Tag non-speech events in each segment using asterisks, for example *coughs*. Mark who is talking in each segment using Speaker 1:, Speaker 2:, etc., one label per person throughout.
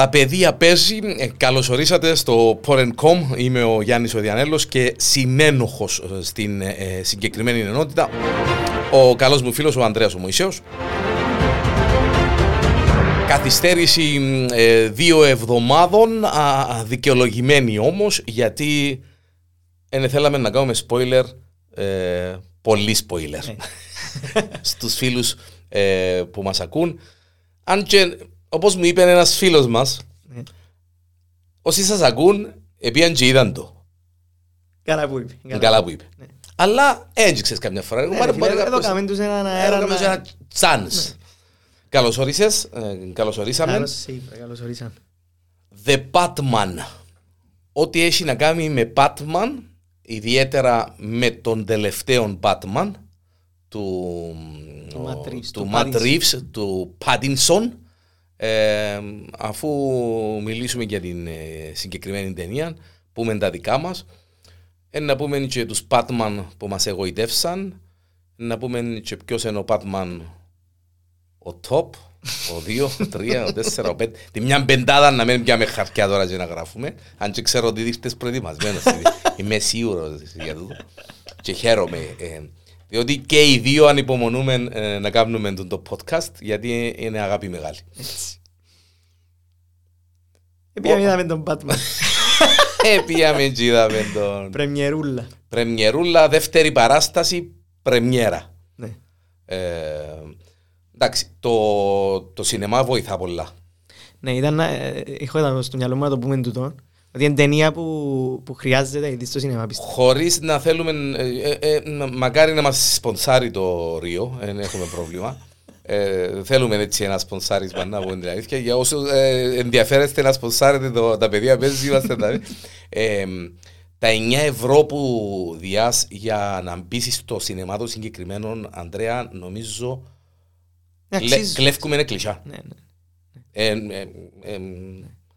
Speaker 1: Τα παιδεία παίζει. Ε, Καλώς ορίσατε στο Porn.com. Είμαι ο Γιάννης Οδιανέλος και συνένοχος ε, στην ε, ε, συγκεκριμένη ενότητα ο καλός μου φίλος ο Ανδρέας ο Μωυσέος. Καθυστέρηση ε, δύο εβδομάδων, α, α, δικαιολογημένη όμως, γιατί δεν θέλαμε να κάνουμε spoiler, ε, πολύ spoiler, *laughs* στους φίλους ε, που μας ακούν. Αν και, όπως μου είπε ένας φίλος μας,
Speaker 2: Ναι.
Speaker 1: όσοι σας ακούν, επίαν και είδαν το.
Speaker 2: Καλά που είπε.
Speaker 1: Καλά που είπε.
Speaker 2: Ναι.
Speaker 1: Αλλά έτσι ξέρεις καμιά φορά.
Speaker 2: Ναι,
Speaker 1: Μπορεί-
Speaker 2: ρε
Speaker 1: μπορεί
Speaker 2: φίλε, Εδώ
Speaker 1: κάποιος-
Speaker 2: κάμε τους έναν
Speaker 1: Έλα,
Speaker 2: αέρα
Speaker 1: κάνουμε
Speaker 2: να-
Speaker 1: ένα chance. Καλώς όρισες, ε, καλώς ορίσαμε.
Speaker 2: Καλώς σε είπα, καλώς ορίσαν.
Speaker 1: The Batman. Ό,τι έχει να κάνει με Batman, ιδιαίτερα με τον τελευταίο Batman, του,
Speaker 2: Του Matt Reeves,
Speaker 1: του
Speaker 2: του
Speaker 1: Matt
Speaker 2: Pattinson.
Speaker 1: Reeves, του Pattinson, ε, αφού μιλήσουμε για την ε, συγκεκριμένη ταινία, πούμε τα δικά μας, ε, να πούμε και τους Batman που μας εγωιτεύσαν, να πούμε και ποιος είναι ο Batman ο top, ο 2, ο 3, ο 4, ο 5. Τη μια πεντάδα να μην πιάμε χαρτιά τώρα και να γράφουμε. Αν και ξέρω ότι ήρθες προετοιμασμένος. Είμαι σίγουρος για τούτο. Και χαίρομαι. ε, διότι και οι δύο ανυπομονούμε ε, να κάνουμε τον το podcast γιατί είναι αγάπη μεγάλη.
Speaker 2: Έτσι. Επειδή είδαμε τον Batman.
Speaker 1: Ε, πήγαμε και είδαμε τον
Speaker 2: Πρεμιερούλα.
Speaker 1: Πρεμιερούλα, δεύτερη παράσταση, πρεμιέρα.
Speaker 2: Ναι.
Speaker 1: Ε, εντάξει, το, το σινεμά βοηθά πολλά.
Speaker 2: Ναι, ήταν, να- ε, έχω εδώ στο μυαλό μου να το πούμε τούτο. Ότι είναι ταινία που, που χρειάζεται να δεις στο σινεμά, πιστεύω.
Speaker 1: Χωρίς να θέλουμε, ε, ε, ε, να- μακάρι να μας σπονσάρει το Ρίο, δεν έχουμε πρόβλημα. Ε, θέλουμε έτσι ένα σπονσάρισμα να πούμε την αλήθεια. Για όσους ε, ενδιαφέρεστε να σπονσάρετε το, τα παιδιά παίζεις, είμαστε τα ε, Τα 9 ευρώ που διάς για να μπει στο σινεμά το συγκεκριμένο, Ανδρέα, νομίζω
Speaker 2: Ναι,
Speaker 1: κλε,
Speaker 2: αξίζεις.
Speaker 1: κλέφκουμε ένα κλεισιά.
Speaker 2: Ναι, ναι.
Speaker 1: Ε, ε, ε,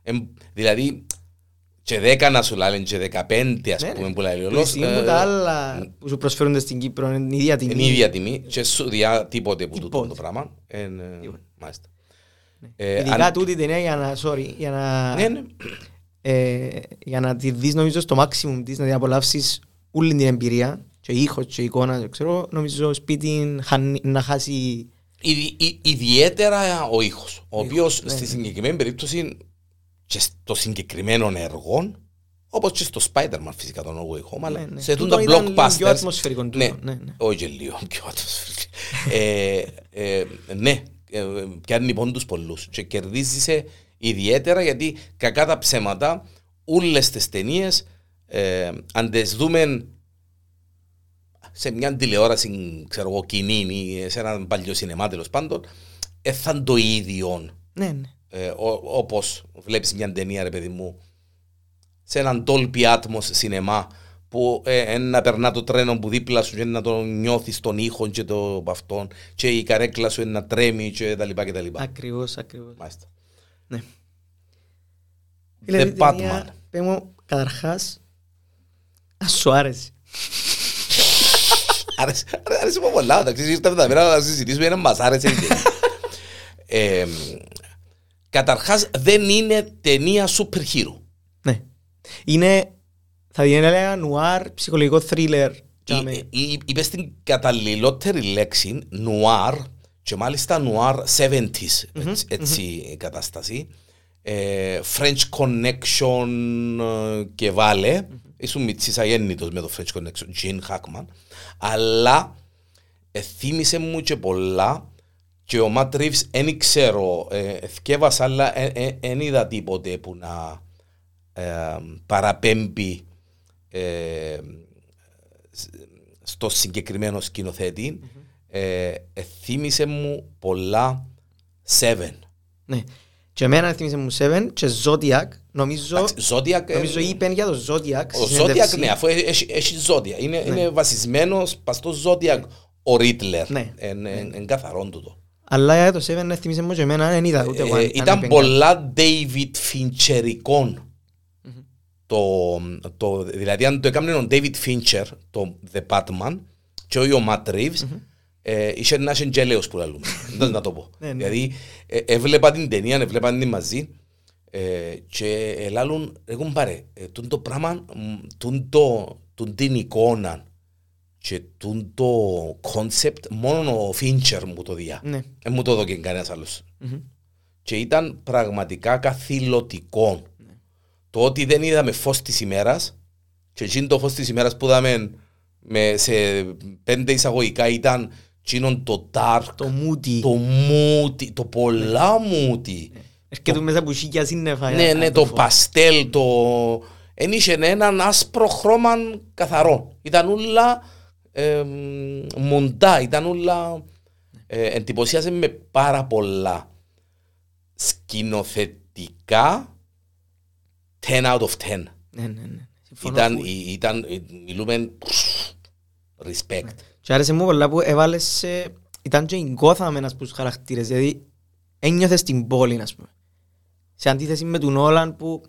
Speaker 1: ε, δηλαδή, και 10 να σου λένε και 15 ας
Speaker 2: Ναι,
Speaker 1: πούμε
Speaker 2: ναι.
Speaker 1: που λέει ο
Speaker 2: Που
Speaker 1: λόγος,
Speaker 2: τη στιγμή που
Speaker 1: ε,
Speaker 2: τα άλλα που σου προσφέρονται στην Κύπρο είναι η ίδια τιμή.
Speaker 1: είναι η ίδια τιμή και σου διά τίποτε που τούτο
Speaker 2: Τίποτε.
Speaker 1: το πράγμα. Ε, ε,
Speaker 2: Τίποτε.
Speaker 1: Μάλιστα. Ε,
Speaker 2: Ειδικά
Speaker 1: αν-
Speaker 2: τούτη η ταινία για να, sorry, για να,
Speaker 1: Ναι, ναι.
Speaker 2: ε, για να τη δεις νομίζω στο maximum της, να την απολαύσεις όλη την εμπειρία και ήχος και εικόνα, δεν ξέρω, νομίζω σπίτι χάνει- να χάσει
Speaker 1: Ιδι- ι- Ιδιαίτερα ο ήχος, ο οποίος
Speaker 2: ναι,
Speaker 1: στη
Speaker 2: ναι.
Speaker 1: συγκεκριμένη περίπτωση και στο συγκεκριμένο έργο, όπως και στο Spider-Man φυσικά τον No Way Home, αλλά
Speaker 2: Ναι, ναι.
Speaker 1: σε
Speaker 2: Τούτο
Speaker 1: τούτα
Speaker 2: ήταν λίγο πιο
Speaker 1: blockbusters,
Speaker 2: ατμοσφαιρικό τούτο,
Speaker 1: ναι,
Speaker 2: ναι, ναι.
Speaker 1: όχι και λίγο πιο ατμοσφαιρικό. ε, ε, ναι, ε, πιάνει λοιπόν τους πολλούς και κερδίζει ιδιαίτερα γιατί κακά τα ψέματα όλες τις ταινίες ε, αν τις δούμε σε μια τηλεόραση, ξέρω εγώ, κοινή ή σε έναν παλιό σινεμά τέλος πάντων, ε, θα είναι το ίδιο
Speaker 2: Ναι, ναι.
Speaker 1: Ε, ο- όπως βλέπεις μια ταινία ρε παιδί μου σε έναν Dolby Atmos σινεμά που ε, ε, να περνά το τρένο που δίπλα σου και να το νιώθεις τον ήχο και το από αυτόν και η καρέκλα σου είναι να τρέμει και τα λοιπά και τα λοιπά.
Speaker 2: Ακριβώς, ακριβώς.
Speaker 1: Μάλιστα.
Speaker 2: Ναι.
Speaker 1: The
Speaker 2: Φίλε, η
Speaker 1: Batman.
Speaker 2: ταινία, πες μου, καταρχάς, ας σου άρεσε. *laughs*
Speaker 1: Άρεσε, άρεσε μου πολλά, εντάξει, ήρθαμε τα μέρα να συζητήσουμε, ένα μας άρεσε. *laughs* η ταινία. ε, καταρχάς δεν είναι ταινία super hero.
Speaker 2: Ναι. Είναι, θα την έλεγα, νουάρ, ψυχολογικό θρίλερ.
Speaker 1: Ή- ή- Είπες την καταλληλότερη λέξη, νουάρ, και μάλιστα νουάρ 70s, έτσι, έτσι η κατάσταση. Ε, French Connection ε, και βάλε, ήσουν μητσής αγέννητος με το French Connection, Gene Hackman, αλλά ε, θύμισε μου και πολλά και ο Matt Reeves δεν ξέρω, ε, θκεύασα αλλά δεν είδα τίποτε που να ε, παραπέμπει ε, στο συγκεκριμένο σκηνοθέτη ε, ε, θύμισε μου πολλά Seven.
Speaker 2: Ναι. Και εμένα θύμισε μου Seven και Zodiac, νομίζω,
Speaker 1: Εντάξει, Zodiac, ε,
Speaker 2: νομίζω είπε για το Zodiac.
Speaker 1: Ο
Speaker 2: στη
Speaker 1: Zodiac,
Speaker 2: συνέντευξη.
Speaker 1: ναι, αφού έχει, έχει Zodiac. Είναι, είναι βασισμένος πας στο Zodiac ο Ρίτλερ.
Speaker 2: Ναι.
Speaker 1: Είναι καθαρόν τούτο.
Speaker 2: Αλλά για το Seven ναι, θύμισε μου και εμένα, δεν είδα ούτε εγώ αν
Speaker 1: Ε,
Speaker 2: αν
Speaker 1: ήταν
Speaker 2: είπε
Speaker 1: πολλά David Fincherικών. Το, το, δηλαδή αν το έκαμε ο David Fincher, το The Batman, και όχι ο Matt Reeves, ε, είχε να είσαι γελέος που λαλούμε. *laughs* Δεν να το πω.
Speaker 2: Ναι, ναι.
Speaker 1: Δηλαδή ε, έβλεπα την ταινία, έβλεπα την μαζί Ε, και ελάλουν, εγώ πάρε, ε, τούν το πράγμα, μ, τούν το, τούν την εικόνα και τούν το concept, μόνο ο Φίντσερ μου το διά.
Speaker 2: Ναι.
Speaker 1: Δεν μου το έδωκε κανένας άλλος.
Speaker 2: Μμμ.
Speaker 1: Και ήταν πραγματικά καθηλωτικό. Το ότι δεν είδαμε φως της ημέρας και εκείνο το φως της ημέρας που είδαμε με, σε πέντε εισαγωγικά ήταν εκείνον το dark,
Speaker 2: Το μούτι.
Speaker 1: το μούτι, το πολλά μούτι.
Speaker 2: Έρχεται μέσα από σίγια σύννεφα.
Speaker 1: Ναι,
Speaker 2: για-
Speaker 1: ναι,
Speaker 2: να
Speaker 1: το
Speaker 2: φω-
Speaker 1: παστέλ, το... Εν είχε έναν άσπρο χρώμα καθαρό. Ήταν όλα ε, μοντά, ήταν όλα... Ε, εντυπωσίασε με πάρα πολλά σκηνοθετικά 10 out of 10.
Speaker 2: Ναι, ναι, ναι. Συμφωνώ
Speaker 1: Ήταν,
Speaker 2: full.
Speaker 1: η- ήταν, ε, μιλούμε respect.
Speaker 2: Και άρεσε μου πολλά που έβαλες σε... Ήταν και η Gotham ένας από τους χαρακτήρες, δηλαδή ένιωθες την πόλη, ας πούμε. Σε αντίθεση με τον Όλαν που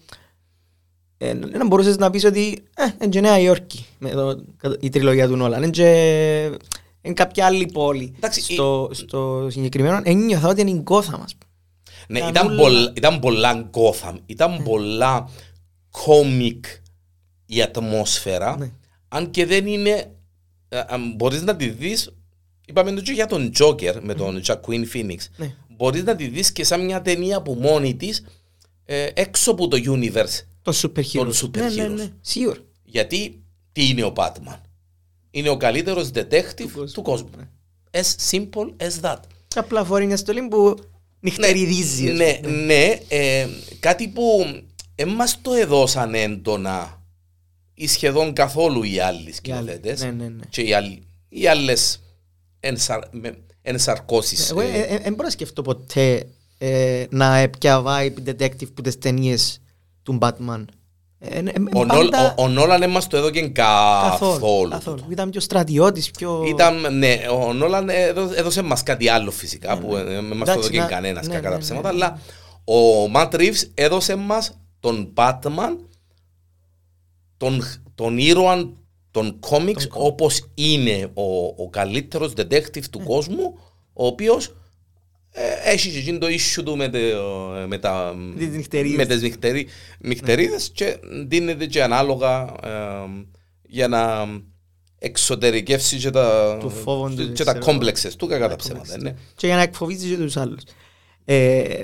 Speaker 2: ε, δεν μπορούσες να πεις ότι ε, είναι και Νέα Υόρκη με το, η τριλογία του Νόλαν. Είναι και είναι κάποια άλλη πόλη.
Speaker 1: Εντάξει,
Speaker 2: στο, στο συγκεκριμένο ένιωθα ότι είναι η Gotham, ας πούμε.
Speaker 1: Ναι,
Speaker 2: Ήταν
Speaker 1: ήταν,
Speaker 2: όλα-
Speaker 1: πολλά, ήταν πολλά Gotham, ήταν πολλά κόμικ η ατμόσφαιρα,
Speaker 2: Ναι.
Speaker 1: αν και δεν είναι, ε, αν μπορείς να τη δεις, είπαμε το και για τον Joker με τον Jacqueline Phoenix,
Speaker 2: Ναι.
Speaker 1: μπορείς να τη δεις και σαν μια ταινία που μόνη της, ε, έξω από το universe,
Speaker 2: Το super hero.
Speaker 1: Των super
Speaker 2: Ναι, ναι,
Speaker 1: heroes.
Speaker 2: ναι. Σίγουρα.
Speaker 1: γιατί τι είναι ο Batman; Είναι ο καλύτερος detective
Speaker 2: Του κόσμου.
Speaker 1: του κόσμου.
Speaker 2: Ναι.
Speaker 1: As simple as that.
Speaker 2: Και απλά φορεί μια στολή που νυχτεριδίζει. ας
Speaker 1: Ναι,
Speaker 2: πούμε.
Speaker 1: ναι, ε, κάτι που δεν μας το έδωσαν έντονα ή σχεδόν καθόλου οι άλλοι
Speaker 2: Οι άλλοι.
Speaker 1: σκηνοθέτες
Speaker 2: Ναι, ναι, ναι.
Speaker 1: και οι, άλλοι, οι άλλες ενσαρ, με- ενσαρκώσεις.
Speaker 2: Εγώ
Speaker 1: ε,
Speaker 2: δεν μπορώ να σκεφτώ ποτέ ε, να έπια vibe detective που τις ταινίες του Batman. Ε, ε, ε,
Speaker 1: ο, Νόλ, ο, ο Νόλαν δεν μας το έδωκε καθόλου.
Speaker 2: καθόλου. Ήταν πιο στρατιώτης, πιο...
Speaker 1: Ήταν, ναι, ο Νόλαν έδωσε, έδωσε μας κάτι άλλο φυσικά που δεν μας το
Speaker 2: Εντάξει,
Speaker 1: έδωκε
Speaker 2: να-
Speaker 1: κανένας
Speaker 2: ναι,
Speaker 1: κακά
Speaker 2: ναι,
Speaker 1: τα
Speaker 2: ναι,
Speaker 1: ψέματα
Speaker 2: ναι.
Speaker 1: αλλά ο Ματ Ρίβς έδωσε μας τον Batman τον, τον ήρωα των κόμιξ όπως είναι ο, ο καλύτερος detective του κόσμου ο οποίος ε, έχεις και εκείνο το issue του με, τε- με, τα,
Speaker 2: τις νυχτερίδες.
Speaker 1: με τις νυχτερί, νυχτερίδες και δίνεται και ανάλογα ε, για να εξωτερικεύσει και τα,
Speaker 2: Του φόβου του,
Speaker 1: και,
Speaker 2: ξέρω
Speaker 1: τα
Speaker 2: εγώ.
Speaker 1: κόμπλεξες του κακά τα ψέματα. Ναι.
Speaker 2: Και για να εκφοβίζει και τους άλλους. Ε,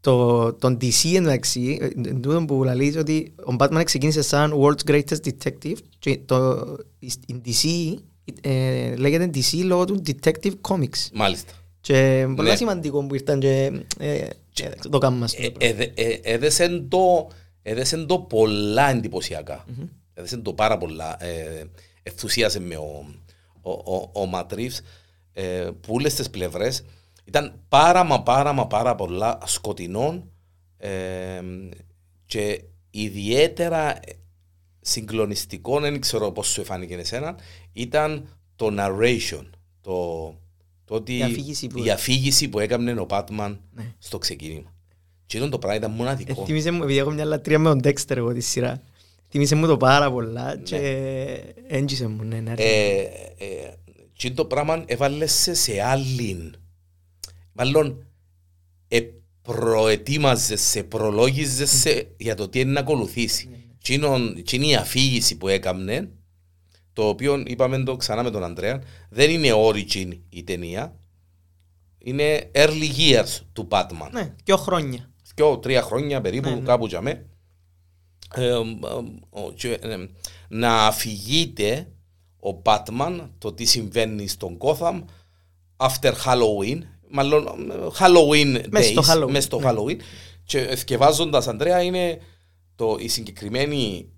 Speaker 2: το, τον DC εντάξει, ε, εν τούτο που λαλείς ότι ο Batman ξεκίνησε σαν World's Greatest Detective και το, η DC ε, λέγεται DC λόγω του Detective Comics.
Speaker 1: Μάλιστα.
Speaker 2: Και πολλά
Speaker 1: Ναι.
Speaker 2: σημαντικό που ήρθαν και ε,
Speaker 1: Και-
Speaker 2: ε, το κάνουμε στο
Speaker 1: Ε, έδε- ε, Έδεσεν το, έδεσεν το πολλά εντυπωσιακά. Έδεσεν το πάρα πολλά. Ε, Ενθουσίασε με ο, ο, ο, ο Ματρίφς ε, που όλες τις πλευρές ήταν πάρα μα πάρα μα πάρα πολλά σκοτεινών ε, και ιδιαίτερα συγκλονιστικό, δεν ξέρω πώς σου εφάνηκε εσένα, ήταν το narration, το, το ότι
Speaker 2: Η αφήγηση που-
Speaker 1: η αφήγηση που έκανε ο Πάτμαν
Speaker 2: Ναι.
Speaker 1: στο ξεκίνημα. Και ήταν το πράγμα ήταν μοναδικό.
Speaker 2: Ε, Θύμισε μου, επειδή έχω μια λατρεία με τον Dexter εγώ τη σειρά. Θύμισε μου το πάρα πολλά και έντυσε μου, ναι, ναι.
Speaker 1: ε, ε, και το πράγμα έβαλε σε σε άλλη. Μάλλον ε, προετοίμαζε σε, προλόγιζε σε για το τι είναι να ακολουθήσει. Και είναι- και είναι η αφήγηση που έκανε, το οποίο είπαμε το ξανά με τον Ανδρέα, δεν είναι origin η ταινία, είναι early years του Batman.
Speaker 2: Ναι, δυο χρόνια.
Speaker 1: δυο, τρία χρόνια περίπου
Speaker 2: Ναι, ναι.
Speaker 1: κάπου για με. Ε, ε, ο- και, ε, να αφηγείται ο Batman το τι συμβαίνει στον Gotham after Halloween, μάλλον ε, Halloween
Speaker 2: Μες στο
Speaker 1: days,
Speaker 2: Halloween,
Speaker 1: μες στο
Speaker 2: ναι.
Speaker 1: Halloween και σκευάζοντας Ανδρέα είναι το, η συγκεκριμένη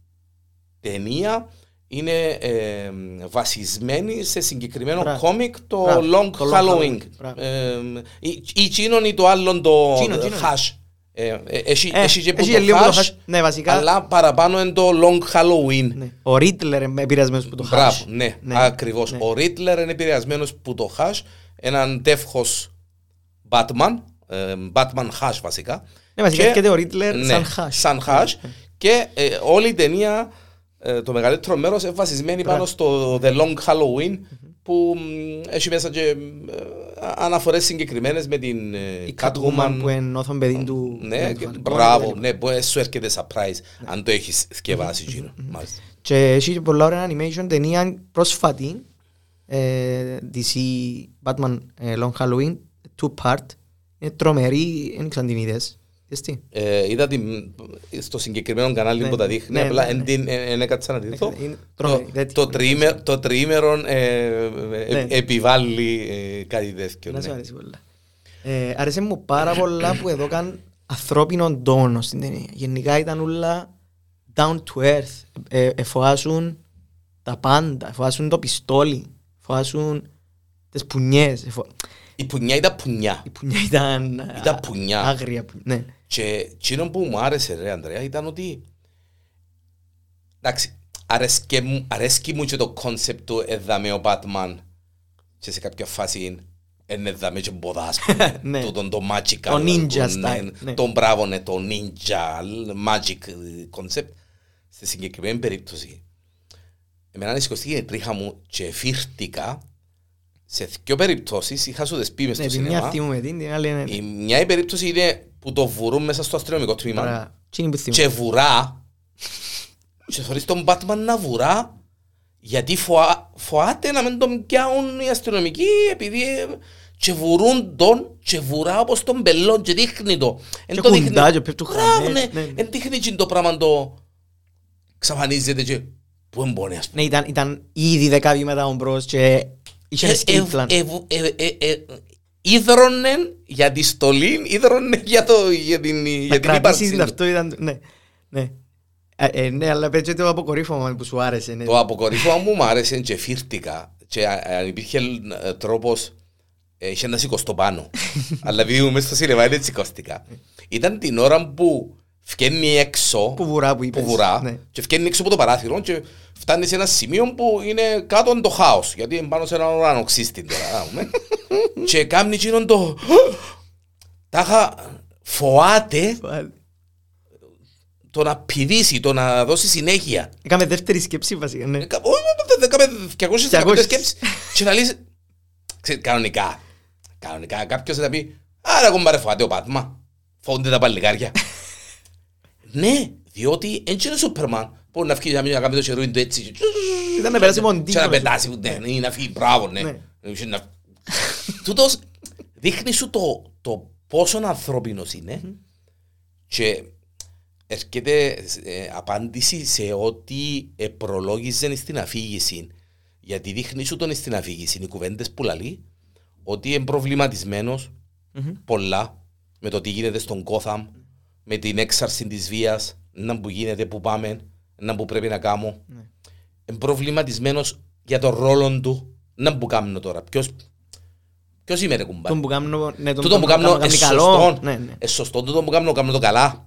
Speaker 1: ταινία είναι ε, βασισμένη σε συγκεκριμένο
Speaker 2: Μπράβο.
Speaker 1: κόμικ το
Speaker 2: Μπράβο.
Speaker 1: Long
Speaker 2: Το Long
Speaker 1: Halloween.
Speaker 2: Halloween. Μπράβο.
Speaker 1: Ε, ή- ή τσίνον ή το άλλον το
Speaker 2: Τσίνον, τσίνον.
Speaker 1: hash. Ε, ε, Έχει
Speaker 2: Ε,
Speaker 1: έχει και που
Speaker 2: έχει
Speaker 1: το
Speaker 2: λίγο που το
Speaker 1: hash,
Speaker 2: hash. Ναι, βασικά.
Speaker 1: αλλά παραπάνω είναι το Long Halloween.
Speaker 2: Ναι. Ο Ρίτλερ είναι επηρεασμένος που το
Speaker 1: Μπράβο,
Speaker 2: hash.
Speaker 1: ναι,
Speaker 2: Ναι,
Speaker 1: ακριβώς.
Speaker 2: ναι.
Speaker 1: Ο Ρίτλερ είναι επηρεασμένος που το hash, έναν τεύχος Batman, ε, Batman hash βασικά.
Speaker 2: Ναι, βασικά
Speaker 1: Και-
Speaker 2: έρχεται ο Ρίτλερ
Speaker 1: ναι,
Speaker 2: σαν hash.
Speaker 1: Σαν hash. Και ε, όλη η ταινία, ε, το μεγαλύτερο μέρος είναι βασισμένη πάνω στο The Long Halloween που μ, έχει μέσα και ε, αναφορές συγκεκριμένες με την ε,
Speaker 2: Η Catwoman που
Speaker 1: Catwoman.
Speaker 2: ενώθον παιδί του...
Speaker 1: Ναι,
Speaker 2: του
Speaker 1: και-
Speaker 2: Batman.
Speaker 1: μπράβο, ναι, που σου έρχεται surprise αν το έχεις θκευάσει γύρω. Μάλιστα.
Speaker 2: Και έχει και πολλά ωραία animation ταινία πρόσφατη ε, DC Batman ε, Long Halloween two part είναι τρομερή, δεν ξέρω αν την είδες Είδες τι;
Speaker 1: Ε, είδα την, στο συγκεκριμένο κανάλι
Speaker 2: Ναι,
Speaker 1: που τα δείχνει,
Speaker 2: ναι,
Speaker 1: απλά
Speaker 2: ναι,
Speaker 1: εν
Speaker 2: ναι.
Speaker 1: την- εν- εν έκατσα να τη δω.
Speaker 2: Είναι
Speaker 1: Το,
Speaker 2: τρομερή, δεν
Speaker 1: το,
Speaker 2: τη-
Speaker 1: τριήμε- το τριήμερο ε, ε,
Speaker 2: Ναι.
Speaker 1: επιβάλλει ε, κάτι τέτοιο.
Speaker 2: Να σου
Speaker 1: ναι.
Speaker 2: αρέσει πολλά. Ε, άρεσε μου πάρα πολλά που εδώ καν ανθρώπινο τόνο στην ταινία. Γενικά ήταν όλα down to earth. Ε, εφοάσουν τα πάντα. Εφοάσουν το πιστόλι. Εφοάσουν τις πουνιές. Εφο...
Speaker 1: Η πουνιά ήταν πουνιά.
Speaker 2: Η πουνιά ήταν... α,
Speaker 1: Ήταν πουνιά.
Speaker 2: Άγρια πουνιά. Ναι.
Speaker 1: Και εκείνο που μου άρεσε ρε Ανδρέα ήταν ότι εντάξει, αρέσκε μου, αρέσκει μου και το concept του εδάμε ο Batman και σε κάποια φάση είναι εδάμε και μποδά ας πούμε,
Speaker 2: Ναι.
Speaker 1: τούτον το magical
Speaker 2: Το ninja
Speaker 1: ναι,
Speaker 2: style, ναι.
Speaker 1: τον μπράβο ναι, το ninja magic concept στη συγκεκριμένη περίπτωση εμένα ανησυχωστήκε η τρίχα μου και φύρτηκα σε δύο περιπτώσεις είχα σου δεσπεί μες
Speaker 2: Ναι,
Speaker 1: στο
Speaker 2: τη μια
Speaker 1: σινεμά
Speaker 2: θυμούμε την, την άλλη είναι...
Speaker 1: η μια η περίπτωση είναι που το βουρούν μέσα στο αστυνομικό τμήμα
Speaker 2: Ωραία. Τι είναι που θυμούμε.
Speaker 1: και βουρά και θωρείς τον Batman να βουρά γιατί φοά, φοάται να μην τον πιάουν οι αστυνομικοί επειδή ε, και βουρούν τον και βουρά όπως τον πελόν και δείχνει το. Εν
Speaker 2: Και
Speaker 1: το δείχνει-
Speaker 2: κουντά και πέφτουν
Speaker 1: Μπράβο,
Speaker 2: χαμές,
Speaker 1: ναι.
Speaker 2: ναι, ναι.
Speaker 1: Εν δείχνει και το πράγμα το ξαφανίζεται και που εμπονεί ας πούμε.
Speaker 2: Ναι, ήταν, ήταν ήδη δέκα βήματα ο μπρος και είχε
Speaker 1: Και
Speaker 2: escape plan.
Speaker 1: ε- ε- ε- ε- ε- Ίδρωνε για τη στολή, ίδρωνε για, το, για την,
Speaker 2: Να
Speaker 1: για την
Speaker 2: κρατήσεις
Speaker 1: ύπαρξη
Speaker 2: την
Speaker 1: του.
Speaker 2: ταυτότητα του. Ναι, ναι. Ε, ε, ναι, αλλά πέτσε το αποκορύφωμα που σου άρεσε. Ναι.
Speaker 1: Το αποκορύφωμα μου μου άρεσε και φύρτηκα και α- αν υπήρχε ε, τρόπος ε, είχε να σηκωστώ πάνω. *laughs* Αλλά επειδή ήμουν μέσα στο σινεμά δεν σηκώστηκα. Ήταν την ώρα που φκένει έξω
Speaker 2: Που βουρά που είπες.
Speaker 1: που βουρά
Speaker 2: Ναι.
Speaker 1: και φκένει έξω από το παράθυρο και φτάνει σε ένα σημείο που είναι κάτω είναι το χάος γιατί είναι πάνω σε έναν ουρανοξύστη τώρα. να πούμε. *laughs* και κάνει εκείνον το τάχα φοάται το να πηδήσει, το να δώσει συνέχεια.
Speaker 2: Έκαμε δεύτερη σκέψη βασικά. Ναι.
Speaker 1: Κα- όχι, δεν Έκαμε 200
Speaker 2: 200.
Speaker 1: σκέψεις και να λύσει. Ξέρεις, κανονικά. Κανονικά κάποιος θα πει Άρα κομπάρε φοβάται ο Πάτμα. Φοβούνται τα παλικάρια. *laughs* Ναι, διότι έτσι είναι ο Σούπερμαν. Μπορεί να φύγει να μην να κάνει το χερούιν του έτσι.
Speaker 2: Ήταν να περάσει
Speaker 1: Και να
Speaker 2: μοντίνο.
Speaker 1: πετάσει, ναι, ή να φύγει, μπράβο, ναι.
Speaker 2: Ναι.
Speaker 1: Και να- Τούτος δείχνει σου το, το πόσο ανθρώπινος είναι και έρχεται ε, απάντηση σε ό,τι ε, προλόγιζε στην αφήγηση. Γιατί δείχνει σου τον στην αφήγηση, οι κουβέντες που λαλεί, ότι είναι προβληματισμένος
Speaker 2: Μμμ.
Speaker 1: πολλά με το τι γίνεται στον Κόθαμ, με την έξαρση της βίας, να που γίνεται, που πάμε, να που πρέπει να κάνω.
Speaker 2: Ναι.
Speaker 1: Είναι προβληματισμένος για τον ρόλο του, να που κάνω τώρα. Ποιος, ποιος είμαι ρε κουμπάρε.
Speaker 2: Τον που κάνω, ναι, τον
Speaker 1: Τούτο που κάνω
Speaker 2: κάνω
Speaker 1: είναι
Speaker 2: καλό.
Speaker 1: σωστό.
Speaker 2: Ναι, ναι.
Speaker 1: Ε, σωστό τούτο που κάνω, κάνω το καλά.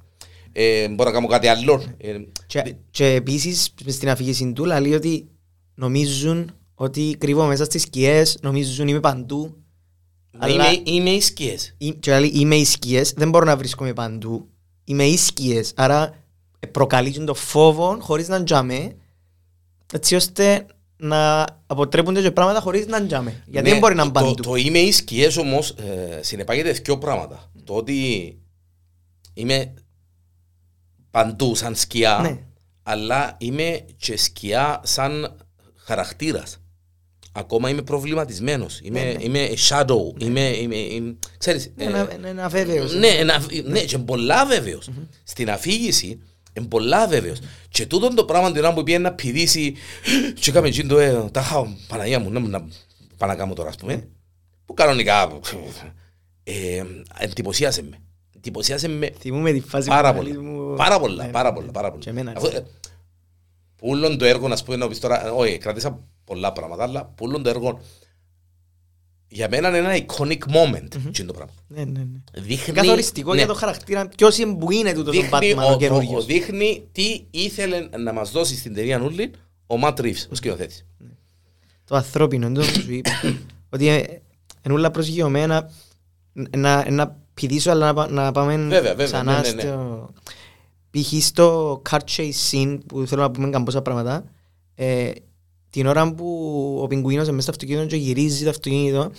Speaker 1: Ε, μπορώ να κάνω κάτι άλλο. Ε,
Speaker 2: Και, και επίσης στην αφήγηση του λέει ότι νομίζουν ότι κρύβω μέσα στις σκιές, νομίζουν είμαι παντού. Αλλά-
Speaker 1: είμαι, είμαι οι σκιές.
Speaker 2: Ή- Και λέει είμαι οι σκιές, δεν μπορώ να βρίσκομαι παντού. Είμαι οι σκιές, άρα προκαλείς το φόβο χωρίς να τζάμε, έτσι ώστε να αποτρέπονται και πράγματα χωρίς να τζάμε. Γιατί
Speaker 1: Ναι,
Speaker 2: δεν μπορεί να είναι
Speaker 1: το-
Speaker 2: παντού.
Speaker 1: Το, το είμαι οι σκιές όμως ε, συνεπάγεται δύο πράγματα. Το ότι είμαι παντού σαν σκιά,
Speaker 2: Ναι.
Speaker 1: αλλά είμαι και σκιά σαν χαρακτήρας. Ακόμα είμαι προβληματισμένος. Είμαι,
Speaker 2: Ναι, ναι.
Speaker 1: είμαι shadow. Είμαι, είμαι, είμαι, ξέρεις, ε,
Speaker 2: Είναι ένα- είναι ένα βέβαιος.
Speaker 1: Ναι, ένα, ναι, και πολλά βέβαιος. Στην αφήγηση, είναι πολλά βέβαιος. Και τούτο το πράγμα την ώρα που πήγαινε να πηδήσει και έκαμε εκείνο το ε, τα χάω, Παναγία μου, να, να πάω να κάνω τώρα, ας πούμε. Που κανονικά ε, εντυπωσίασε με. Εντυπωσίασε με
Speaker 2: Θυμούμαι τη φάση
Speaker 1: πάρα
Speaker 2: που
Speaker 1: πολλά.
Speaker 2: λαλείς μου-
Speaker 1: Πάρα πολλά,
Speaker 2: Ναι,
Speaker 1: πάρα
Speaker 2: ναι.
Speaker 1: πολλά, πάρα πολλά.
Speaker 2: Και εμένα.
Speaker 1: Αφού, ε, Πούλον το έργο, να σου πω, να πεις τώρα, όχι, κρατήσα πολλά πράγματα, αλλά πούλον το έργο για μένα είναι ένα iconic moment, εκείνο το πράγμα.
Speaker 2: Ναι, ναι, ναι.
Speaker 1: Δείχνει,
Speaker 2: Καθοριστικό
Speaker 1: ναι,
Speaker 2: για το χαρακτήρα. Ποιος είναι που είναι τούτος ο
Speaker 1: δείχνει,
Speaker 2: Batman
Speaker 1: ο,
Speaker 2: ο
Speaker 1: ο,
Speaker 2: καινούριος.
Speaker 1: δείχνει τι ήθελε να μας δώσει στην ταινία Νούλιν ο Ματ Ρίβς, ο σκηνοθέτης.
Speaker 2: Το ανθρώπινο, εντός που σου είπα. Ότι ε, είναι όλα προσγειωμένα να, να πηδήσω αλλά να, πα- να πάμε
Speaker 1: Βέβαια, βέβαια,
Speaker 2: ξανά
Speaker 1: ναι, ναι, ναι.
Speaker 2: στο... Π.χ. στο car chase scene που θέλω να πούμε καμπόσα πράγματα ε, τη την ώρα που ο πιγκουίνος μέσα στο αυτοκίνητο και γυρίζει το αυτοκίνητο,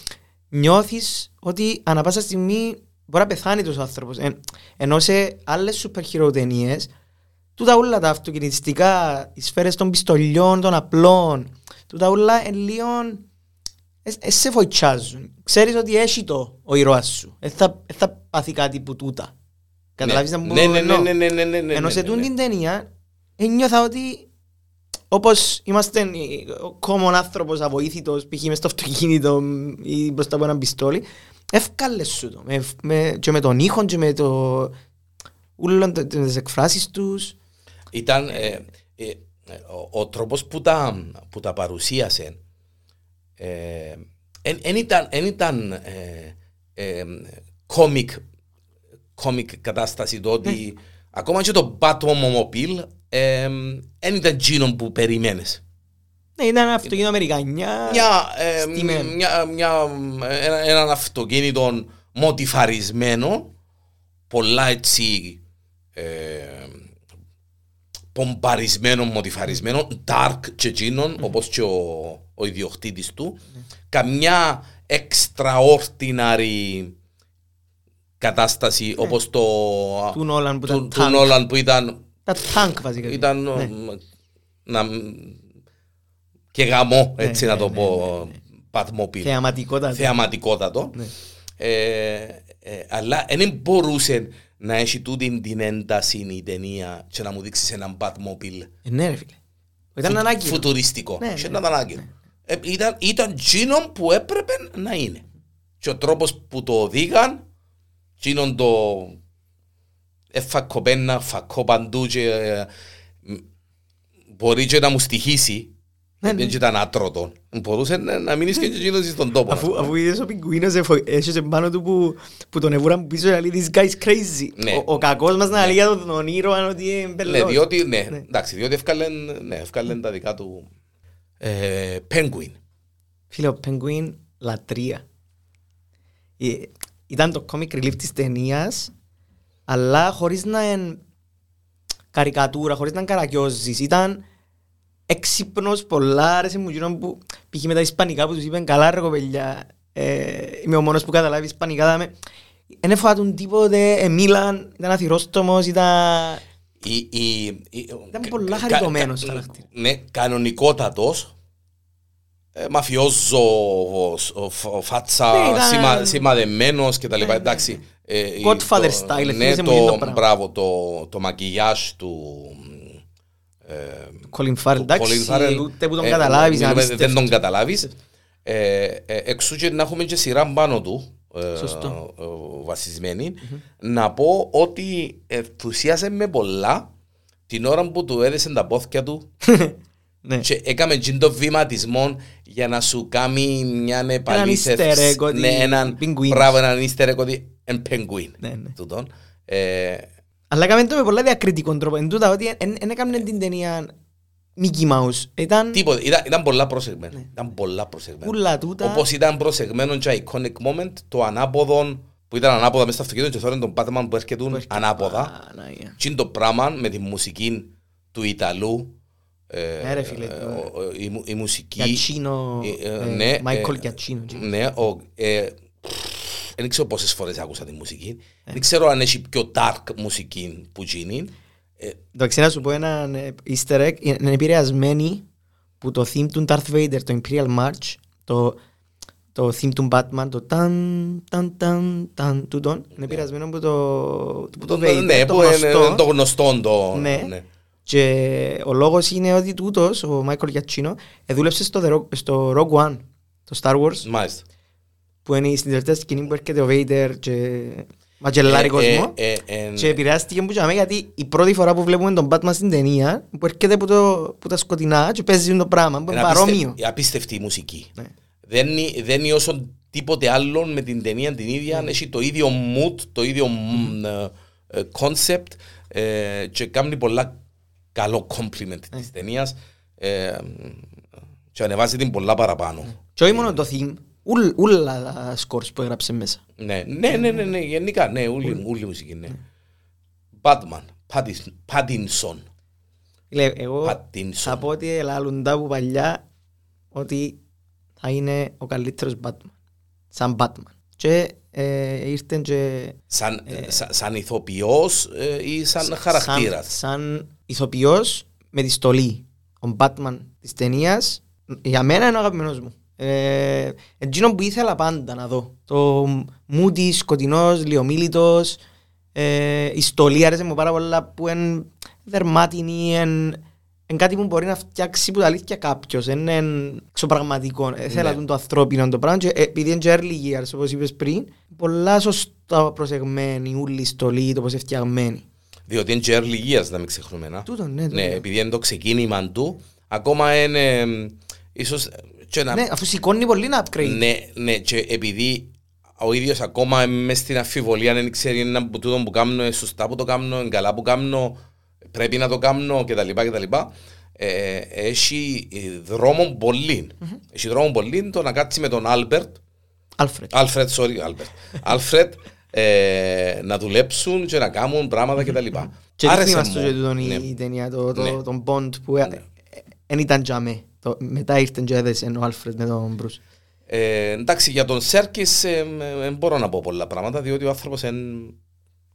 Speaker 2: νιώθεις ότι ανα πάσα στιγμή μπορεί να πεθάνει τους άνθρωπος. Ε, ενώ σε άλλες σούπερ χειροτενίε, τούτα όλα τα αυτοκινητιστικά, οι σφαίρες των πιστολιών, των απλών, τούτα όλα εν λίγο. Ε, ε, σε βοητσάζουν. Ξέρεις ότι έχει το ο ήρωα σου. Ε, θα, ε, θα πάθει κάτι που τούτα. Ναι. Καταλάβεις να μου
Speaker 1: ναι, ναι, ναι, ναι
Speaker 2: Ενώ σε την ταινία, νιώθα ότι όπως είμαστε ο common άνθρωπος αβοήθητος π.χ. μες στο αυτοκίνητο ή μπροστά από ένα πιστόλι εύκαλες σου το. Με, με, και με τον ήχο και με το ούλον τε- τις εκφράσεις τους.
Speaker 1: Ήταν ε, ε, ε, ο, ο τρόπος που τα, που τα παρουσίασε δεν ήταν, εν ήταν ε, ε, comic, comic κατάσταση το ότι ακόμα και το Batmobile δεν ήταν εκείνο που περιμένεις.
Speaker 2: ναι, ήταν ένα αυτοκίνητο Αμερικανιά
Speaker 1: Μια, ε,
Speaker 2: στημένο.
Speaker 1: μια, μια, ένα, έναν αυτοκίνητο μοτιφαρισμένο, πολλά έτσι ε, πομπαρισμένο, μοτιφαρισμένο, dark και εκείνον, όπως και ο, ο ιδιοκτήτης του. Καμιά extraordinary κατάσταση όπως το
Speaker 2: του Νόλαν που
Speaker 1: του,
Speaker 2: ήταν
Speaker 1: του
Speaker 2: tank.
Speaker 1: Νόλαν που ήταν
Speaker 2: Τα τάγκ βασικά.
Speaker 1: ήταν
Speaker 2: Ναι.
Speaker 1: μ, να, και γαμό, έτσι
Speaker 2: ναι,
Speaker 1: να το
Speaker 2: ναι,
Speaker 1: πω, Πατμοπίλ.
Speaker 2: Θεαματικότατα.
Speaker 1: Θεαματικότατο.
Speaker 2: Ναι.
Speaker 1: Ε, ε, αλλά δεν μπορούσε να έχει τούτη την ένταση η ταινία και να μου δείξεις έναν Batmobile
Speaker 2: Ε, Ναι ρε φίλε. Ήταν
Speaker 1: φου-
Speaker 2: ανάγκη.
Speaker 1: φουτουριστικό.
Speaker 2: Ναι,
Speaker 1: Και
Speaker 2: ναι,
Speaker 1: ήταν ανάγκη. Ε, ήταν, ήταν τζίνον που έπρεπε να είναι. Και ο τρόπος που το οδήγαν, τζίνον το εφακό πένα, φακό παντού και ε, μ, μπορεί και να μου στοιχήσει.
Speaker 2: Ναι,
Speaker 1: Δεν
Speaker 2: ναι.
Speaker 1: ήταν άτρωτο. Μπορούσε να να μείνεις και εκείνος στον τόπο.
Speaker 2: Αφού, αφού είδες ο πιγκουίνος εφο- έσωσε πάνω του που, που τον εβούραν πίσω και λέει this guy is crazy.
Speaker 1: Ναι.
Speaker 2: Ο, ο κακός μας να λέει για τον, τον ήρωα ότι είναι
Speaker 1: Ναι,
Speaker 2: μπελός.
Speaker 1: διότι, ναι,
Speaker 2: Ναι.
Speaker 1: εντάξει, διότι ευκάλεν, ναι, ευκάλεν τα δικά του ε, Penguin.
Speaker 2: Φίλε, ο Penguin λατρεία. Ε, Ήταν το comic relief της ταινίας, αλλά χωρίς να είναι καρικατούρα, χωρίς να είναι καρακιόζης. Ήταν έξυπνος πολλά, άρεσε μου εκείνον που πήγε με τα ισπανικά που τους είπαν καλά ρε κοπελιά. Ε, είμαι ο μόνος που καταλάβει ισπανικά. δάμε». Δεν έφαγαν τίποτε, ε, μίλαν, ήταν αθυρόστομος, ήταν...
Speaker 1: Η, η, η,
Speaker 2: Ήταν
Speaker 1: κα-
Speaker 2: πολλά
Speaker 1: κα-
Speaker 2: χαριτωμένος
Speaker 1: κα-
Speaker 2: χαρακτήρας.
Speaker 1: Ναι, κανονικότατος. Ε, μαφιόζος, ο, ο, ο φάτσα,
Speaker 2: Ναι, ήταν-
Speaker 1: σημα, σημαδεμένος και τα λοιπά.
Speaker 2: Ναι, ναι,
Speaker 1: Εντάξει. Ε, η-
Speaker 2: Godfather
Speaker 1: το-
Speaker 2: style,
Speaker 1: Ναι,
Speaker 2: θυμίσαι μου λίγο το
Speaker 1: το,
Speaker 2: πράγμα.
Speaker 1: μπράβο, το, το μακιγιάζ του... Ε,
Speaker 2: Colin Farrell,
Speaker 1: του
Speaker 2: εντάξει,
Speaker 1: Colin Farrell.
Speaker 2: ούτε που τον
Speaker 1: Ε,
Speaker 2: καταλάβεις,
Speaker 1: μιλούμε,
Speaker 2: απίστευτο.
Speaker 1: Δεν τον καταλάβεις. Ε, ε, εξού και να έχουμε και σειρά πάνω του, ε,
Speaker 2: Σωστό.
Speaker 1: ε, βασισμένη, να πω ότι ενθουσίασε με πολλά την ώρα που του έδεσε τα πόθηκια του *laughs*
Speaker 2: Ναι.
Speaker 1: και έκαμε τζιν το βηματισμό για να σου κάνει μια
Speaker 2: easter
Speaker 1: επαλήθευση.
Speaker 2: egg ότι
Speaker 1: Ναι, έναν
Speaker 2: πιγκουίνος.
Speaker 1: μπράβο, έναν easter egg ότι είναι penguin.
Speaker 2: Ναι, ναι.
Speaker 1: Τούτον. Ε,
Speaker 2: Αλλά έκαμε το με πολλά διακριτικό τρόπο. Εν τούτα ότι δεν έκαμε την ταινία Mickey Mouse. Ήταν
Speaker 1: Τίποτε, ήταν, ήταν πολλά προσεγμένο. Ήταν πολλά προσεγμένο.
Speaker 2: Ναι. ούλα τούτα.
Speaker 1: Όπως ήταν προσεγμένο και iconic moment, το ανάποδο που ήταν ανάποδα μέσα στο αυτοκίνητο και τώρα τον Batman που έρχεται ανάποδα.
Speaker 2: Παναγία.
Speaker 1: Τι είναι το πράγμα με τη μουσική του Ιταλού. ε,
Speaker 2: Ναι, ρε φίλε,
Speaker 1: ε,
Speaker 2: το-
Speaker 1: ο- ο- η, μου- η μουσική.
Speaker 2: Γιατσίνο,
Speaker 1: ε, ε,
Speaker 2: ε,
Speaker 1: ναι,
Speaker 2: Michael
Speaker 1: ε,
Speaker 2: Giacchino.
Speaker 1: Ναι, ο, ε, δεν ξέρω πόσες φορές άκουσα τη μουσική.
Speaker 2: Ε.
Speaker 1: Δεν ξέρω αν έχει πιο dark μουσική που γίνει. Ε,
Speaker 2: Εντάξει, να σου πω ένα ε, easter egg. Είναι επηρεασμένη που το theme του Darth Vader, το Imperial March, το, το theme του Batman, το ταν, ταν, ταν, ταν, τούτον, είναι επηρεασμένο από το, από το Vader,
Speaker 1: ναι,
Speaker 2: το
Speaker 1: που είναι
Speaker 2: γνωστό.
Speaker 1: το γνωστό. Το,
Speaker 2: Ναι.
Speaker 1: ναι.
Speaker 2: Και ο λόγος είναι ότι τούτος, ο Michael Giacchino, δούλεψε στο, The Rock- στο Rogue One, το Star Wars,
Speaker 1: Μάλιστα.
Speaker 2: Που είναι στην τελευταία σκηνή που έρχεται ο Vader και μαγελάρει
Speaker 1: Ε,
Speaker 2: κόσμο.
Speaker 1: ε, ε, ε,
Speaker 2: Και επηρεάστηκε που τζάμε γιατί η πρώτη φορά που βλέπουμε τον Batman στην ταινία που έρχεται από, το, από τα σκοτεινά και παίζει το πράγμα που είναι
Speaker 1: Είναι
Speaker 2: παρόμοιο.
Speaker 1: απίστευτη- απίστευτη η μουσική.
Speaker 2: Ναι.
Speaker 1: Δεν, είναι- δεν είναι όσο τίποτε άλλο με την ταινία την ίδια. Έχει το ίδιο mood, το ίδιο μ, ε, ε, concept ε, και κάνει πολλά καλό compliment της ταινίας ε, και ανεβάζει την πολλά παραπάνω.
Speaker 2: Και όχι μόνο το theme, ούλ- ούλα τα scores που έγραψε μέσα.
Speaker 1: Ναι, ναι, ναι, ναι, ναι, γενικά, ναι, ούλη, ούλη μουσική, ναι. Batman, Pattis- Pattinson.
Speaker 2: Λέει, εγώ
Speaker 1: Pattinson.
Speaker 2: θα πω ότι ελάλουν τα που παλιά ότι θα είναι ο καλύτερος Batman. Σαν Batman. Και ε, ήρθε και...
Speaker 1: Σαν, σα- σαν ηθοποιός ε, ή σαν χαρακτήρας.
Speaker 2: Σαν, σαν ηθοποιός με τη στολή. Ο Batman της ταινίας για μένα είναι ο αγαπημένος μου. Ε, εκείνο που ήθελα πάντα να δω. Το μούτι, σκοτεινός, λιομίλητος, ε, η στολή άρεσε μου πάρα πολλά που είναι δερμάτινη, είναι είναι κάτι που μπορεί να φτιάξει που τα αλήθεια κάποιος, είναι εξωπραγματικό. Ε, Θέλω
Speaker 1: Ναι.
Speaker 2: το ανθρώπινο το πράγμα και ε, επειδή είναι και early years, όπως είπες πριν, πολλά σωστά προσεγμένη, ούλη στολή, το πώς είναι φτιαγμένη.
Speaker 1: Διότι είναι και early years, να μην ξεχνούμε. να.
Speaker 2: Τούτο, ναι, τούτο.
Speaker 1: Ναι, επειδή είναι το ξεκίνημα του, ακόμα είναι ε, ίσως και να...
Speaker 2: Ναι, αφού σηκώνει πολύ ένα upgrade.
Speaker 1: Ναι, ναι, και επειδή ο ίδιος ακόμα μες στην αμφιβολία δεν ξέρει ένα που τούτο που κάνω είναι σωστά που το κάνω, είναι καλά που κάνω, πρέπει να το κάνω κτλ. κτλ. Ε, έχει ε, δρόμο πολύ. Έχει δρόμο πολύ το να κάτσει με τον Άλμπερτ,
Speaker 2: Alfred.
Speaker 1: Άλφρετ, sorry, Άλμπερτ. *laughs* Άλφρετ, ε, να δουλέψουν και να κάνουν πράγματα κτλ.
Speaker 2: Και
Speaker 1: Άρεσε
Speaker 2: δείχνει μας το
Speaker 1: μου.
Speaker 2: και τούτον
Speaker 1: Ναι.
Speaker 2: η ταινία, το, το,
Speaker 1: Ναι.
Speaker 2: τον Bond που δεν ήταν για με. Το- Μετά ήρθε και έδεσε ο Alfred με τον Bruce.
Speaker 1: Ε, εντάξει, για τον Σέρκης ε, ε, ε, μπορώ να πω πολλά πράγματα, διότι ο άνθρωπος είναι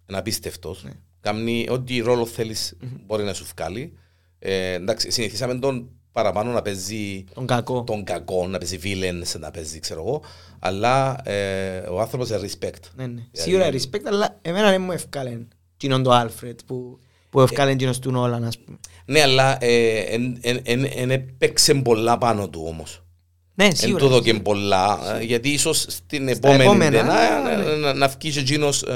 Speaker 1: είναι απίστευτος. Κάνει ό,τι ρόλο θέλεις μπορεί να σου βγάλει. Ε, εντάξει, συνηθίσαμε τον παραπάνω να παίζει
Speaker 2: Τον κακό.
Speaker 1: τον κακό, να παίζει villains, να παίζει ξέρω εγώ, αλλά ε, ο άνθρωπος είναι respect.
Speaker 2: Ναι, ναι.
Speaker 1: Δηλαδή-
Speaker 2: Σίγουρα respect, αλλά εμένα δεν μου ευκάλεν εκείνον το Alfred που, που ευκάλεν εκείνος του Νόλαν, ας πούμε.
Speaker 1: Ναι, αλλά δεν έπαιξε πολλά πάνω του όμως.
Speaker 2: Ναι,
Speaker 1: Εν
Speaker 2: σίγουρα.
Speaker 1: το δοκεν πολλά, ε, γιατί ίσως στην επόμενη
Speaker 2: επόμενα,
Speaker 1: ταινά
Speaker 2: ναι.
Speaker 1: να- να- να βγει και εκείνος... ε,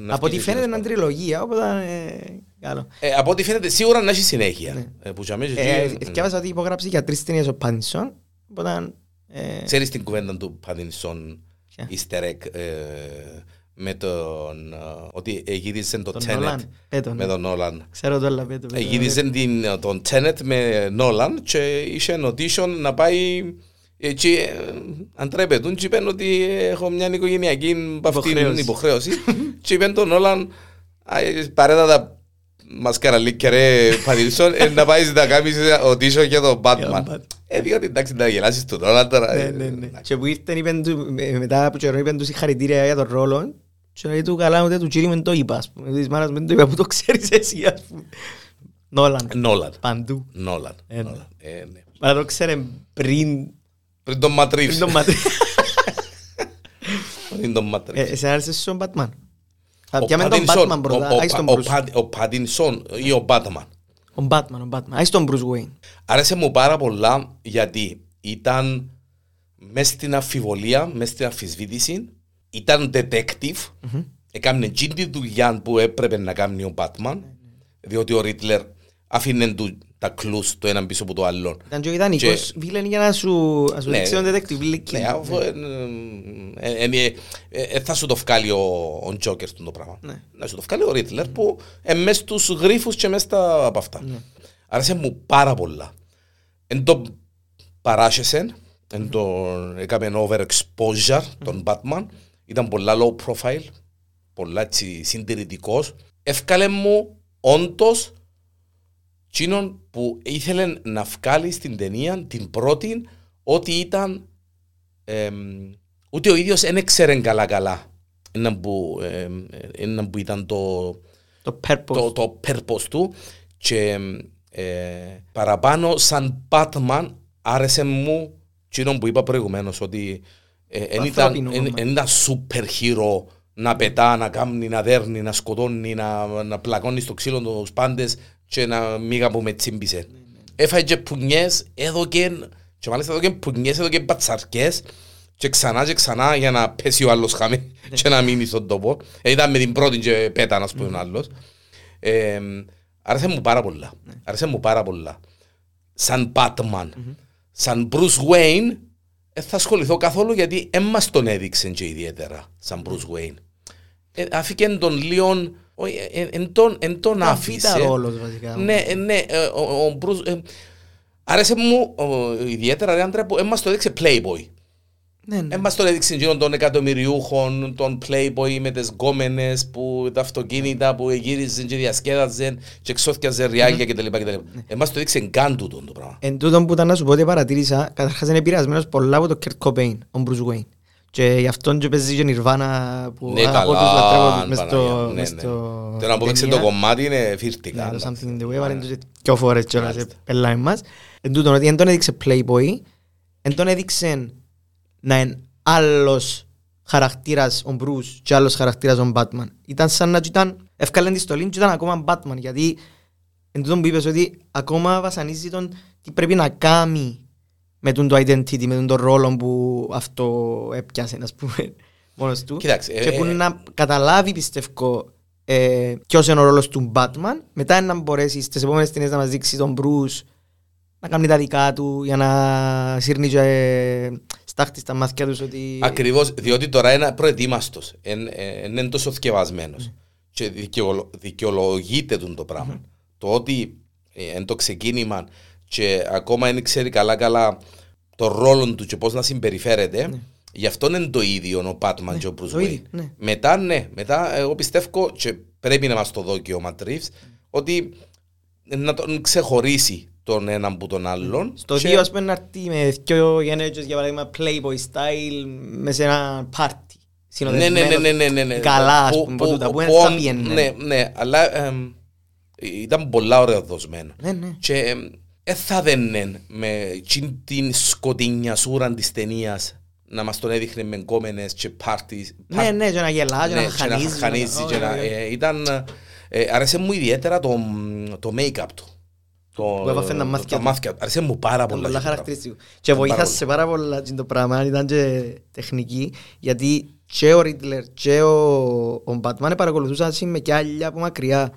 Speaker 1: να
Speaker 2: Από ό,τι
Speaker 1: βγει και
Speaker 2: φαίνεται είναι
Speaker 1: εκείνος
Speaker 2: τριλογία, οπότε ε, καλό.
Speaker 1: Ε, από ό,τι φαίνεται σίγουρα να έχει συνέχεια.
Speaker 2: Ναι.
Speaker 1: Ε, που για μένα
Speaker 2: Ε,
Speaker 1: εκεί, ε,
Speaker 2: Διάβασα ότι υπογράψει για τρεις ταινίες ο Πάνισον, οπότε... ε,
Speaker 1: Ξέρεις την κουβέντα του Πατινσόν
Speaker 2: Ποια;
Speaker 1: easter egg ε, με τον... ε, ότι γύριζε το
Speaker 2: Τον
Speaker 1: Tenet
Speaker 2: Nolan. Ε, τον-
Speaker 1: με τον Νόλαν.
Speaker 2: Ξέρω το αλλά πέτω. πέτω.
Speaker 1: Γύριζε την, τον Tenet με Νόλαν και είχε audition να πάει εκεί ε, αντρέπετουν και είπαν ότι έχω μια οικογενειακή αυτήν
Speaker 2: Υποχρέωση.
Speaker 1: υποχρέωση *laughs* και είπαν τον Νόλαν «Α, ε, παρέτα μας καραλίκια ρε Πατινσόν ε, να πάει να κάνεις audition για τον Batman.
Speaker 2: Batman.
Speaker 1: Ε, διότι εντάξει να γελάσεις τον Νόλαν τώρα.
Speaker 2: Ναι,
Speaker 1: ε,
Speaker 2: ναι, ναι.
Speaker 1: εντάξει.
Speaker 2: Και που ήρθαν είπαν του, ε, μετά από καιρό είπαν του συγχαρητήρια για τον ρόλο και λέει του καλά ούτε του κύριου μεν το είπα ας πούμε. Της μάνας μεν το είπα που το ξέρεις εσύ ας πούμε. Νόλαν.
Speaker 1: Νόλαν.
Speaker 2: Παντού.
Speaker 1: Νόλαν.
Speaker 2: Ε,
Speaker 1: Νόλαν. Ε, ναι.
Speaker 2: Μα το ξέρε πριν
Speaker 1: Πριν τον Ματρίβς.
Speaker 2: πριν τον Ματρίς. *laughs*
Speaker 1: Πριν τον Ματρίβς.
Speaker 2: Ε, Εσένα άρεσε στον Batman; Θα
Speaker 1: Ο
Speaker 2: πιάμε τον
Speaker 1: Pattinson,
Speaker 2: Batman πρώτα.
Speaker 1: ο-
Speaker 2: Άις
Speaker 1: ο-
Speaker 2: τον
Speaker 1: ο
Speaker 2: Bruce.
Speaker 1: Πα- Ο Πατινσόν ή ο Batman;
Speaker 2: Ο Batman, ο Batman. Άις τον Bruce Wayne.
Speaker 1: Άρεσε μου πάρα πολλά γιατί ήταν μέσα στην αφιβολία, μέσα στην αμφισβήτηση, ήταν detective, έκανε εκείνη τη δουλειά που έπρεπε να κάνει ο Batman, διότι ο Ρίτλερ αφήνε του τα κλούς το έναν πίσω από το άλλο.
Speaker 2: Ήταν και ο ιδανικός βίλεν για να σου να σου
Speaker 1: Ναι.
Speaker 2: δείξει τον detective Leaky.
Speaker 1: Ναι, αφού ε, ε, ε, ε, ε, ε, θα σου το βγάλει ο, ο Τζόκερ το πράγμα.
Speaker 2: Ναι.
Speaker 1: Να σου το βγάλει ο Ρίτλερ που είναι μέσα στους γρίφους και μέσα στα από αυτά.
Speaker 2: Ναι.
Speaker 1: Άρεσε μου πάρα πολλά. Εν το παράσχεσαι, εν το έκαμε overexposure τον Batman, ήταν πολλά low profile, πολλά έτσι συντηρητικός. Εύκαλε μου όντως εκείνον που ήθελε να βγάλει στην ταινία την πρώτη ότι ήταν εμ, ούτε ο ίδιος δεν έξερε καλά καλά έναν που, εμ, έναν που ήταν το,
Speaker 2: Το purpose.
Speaker 1: το, το purpose του και ε, παραπάνω σαν Batman άρεσε μου εκείνο που είπα προηγουμένως ότι ε, εν ήταν,
Speaker 2: ανθρώπινο
Speaker 1: εν-
Speaker 2: κομμάτι.
Speaker 1: εν ήταν super hero να πετά, να κάνει, να δέρνει, να σκοτώνει, να, να πλακώνει στο ξύλο τους πάντες και να μίγα που με τσίμπησε. Έφαγε και πουνιές, έδωκε και μάλιστα έδωκε πουνιές, έδωκε πατσαρκές και ξανά και ξανά για να πέσει ο άλλος χαμέ και να μείνει στον τόπο. Ε, ήταν με την πρώτη και πέτα, να πούμε ο άλλος. Ε, άρεσε μου πάρα πολλά. Άρεσε μου πάρα πολλά. Σαν Batman. Σαν Bruce Wayne δεν θα ασχοληθώ καθόλου γιατί δεν μας τον έδειξε και ιδιαίτερα σαν Bruce Wayne. Ε, άφηκε τον λίγο... όχι, ε, ε, Εν τον- εν τον
Speaker 2: Ήταν
Speaker 1: άφησε.
Speaker 2: β' ρόλος, βασικά.
Speaker 1: Ναι, ε, ναι. ε, Ο, ο Bruce... ε, Άρεσε μου ο, ιδιαίτερα ρε άντρα που δεν μας το έδειξε Playboy.
Speaker 2: Ναι, ναι.
Speaker 1: Ε, μας τον έδειξε εκείνον των εκατομμυριούχων, των playboy με τις γκόμενες, που, τα αυτοκίνητα που γύριζαν και διασκέδαζαν και εξώθιαζαν ριάλια κτλ. κτλ. Ε, μας το έδειξε καν τούτο το πράγμα.
Speaker 2: Εν τούτον που ήταν να σου πω ότι παρατήρησα, καταρχάς είναι επηρεασμένος πολλά από το Kurt Cobain, ο Bruce Wayne. Και γι' αυτόν και παίζει και Nirvana που
Speaker 1: Ναι,
Speaker 2: αγαπώ τους,
Speaker 1: καλά,
Speaker 2: λατρεύω τους μες
Speaker 1: Παναγία,
Speaker 2: στο-
Speaker 1: ναι,
Speaker 2: μες
Speaker 1: ναι.
Speaker 2: στο
Speaker 1: Τώρα που παίξε το
Speaker 2: ταινία.
Speaker 1: κομμάτι είναι
Speaker 2: Ναι,
Speaker 1: φύρτικα.
Speaker 2: το Something in the Way,
Speaker 1: Ναι.
Speaker 2: βάλε το και δυο φορές κιόλας,
Speaker 1: Μάλιστα.
Speaker 2: ε, πελάει μας. Εν τούτον ότι εν τον έδειξε Playboy, εν τον έδειξε να είναι άλλος χαρακτήρας ο Bruce και άλλος χαρακτήρας ο Batman. Ήταν σαν να ήταν, ευκάλεν τη στολή και ήταν ακόμα Batman, γιατί εν τούτον που είπες ότι ακόμα βασανίζει τον τι πρέπει να κάνει με τον το identity, με τον το ρόλο που αυτό έπιασε, ας πούμε, *laughs* μόνος του.
Speaker 1: Κοίταξε,
Speaker 2: Και
Speaker 1: ε,
Speaker 2: που
Speaker 1: ε,
Speaker 2: να καταλάβει, πιστεύω, ε, ποιος είναι ο ρόλος του Batman, μετά να μπορέσεις στις επόμενες ταινίες να μας δείξεις τον Bruce να κάνει τα δικά του για να σύρνει και ε, στάχτη στα μάτια τους ότι...
Speaker 1: Ακριβώς, διότι τώρα είναι προετοίμαστος, δεν είναι τόσο θκευασμένος και δικαιολο- δικαιολογείται τον το πράγμα. Το ότι είναι το ξεκίνημα και ακόμα δεν ξέρει καλά καλά το ρόλο του και πώς να συμπεριφέρεται, γι' αυτό είναι το ίδιο ο Batman και ο Bruce
Speaker 2: το
Speaker 1: Wayne.
Speaker 2: ίδιο, ναι.
Speaker 1: Μετά ναι, μετά εγώ πιστεύω και πρέπει να μας το δω και ο Ματρίφς ότι να τον ξεχωρίσει τον έναν από τον άλλον.
Speaker 2: Στο
Speaker 1: και-
Speaker 2: δύο ας πούμε να έρθει με δυο γενέτσες για παράδειγμα Playboy style μέσα σε ένα πάρτι.
Speaker 1: Ναι, ναι, ναι, ναι, ναι, ναι, ναι.
Speaker 2: Καλά ας
Speaker 1: Που-
Speaker 2: πούμε
Speaker 1: που-
Speaker 2: από τούτα που
Speaker 1: που
Speaker 2: δεν θα
Speaker 1: ον-
Speaker 2: πιένε.
Speaker 1: Ναι, ναι, αλλά εμ, ήταν πολλά ωραία δοσμένο.
Speaker 2: Ναι, ναι.
Speaker 1: Και δεν θα δένε με τσιν την σκοτεινιασούρα της ταινίας να μας τον έδειχνε με κόμενες και πάρτις.
Speaker 2: Ναι, ναι, και να γελάς, και
Speaker 1: Ναι,
Speaker 2: να
Speaker 1: και να
Speaker 2: χανίζεις.
Speaker 1: χανίζεις και
Speaker 2: Όχι,
Speaker 1: να-
Speaker 2: όχι.
Speaker 1: ε, Ήταν... ε, Άρεσε μου ιδιαίτερα το, το make-up του. Το,
Speaker 2: Που έβαφε τα μάτια
Speaker 1: τα
Speaker 2: του.
Speaker 1: μάτια του. Άρεσε μου πάρα
Speaker 2: Ήταν
Speaker 1: πολλά.
Speaker 2: πολλά
Speaker 1: αυτό το πράγμα.
Speaker 2: χαρακτηριστικό. Και
Speaker 1: Ήταν πάρα
Speaker 2: βοήθασε πάρα πολλά το πράγμα, ήταν και τεχνική, γιατί και ο Ρίτλερ και ο, ο Batman παρακολουθούσαν έτσι με κι άλλα από μακριά.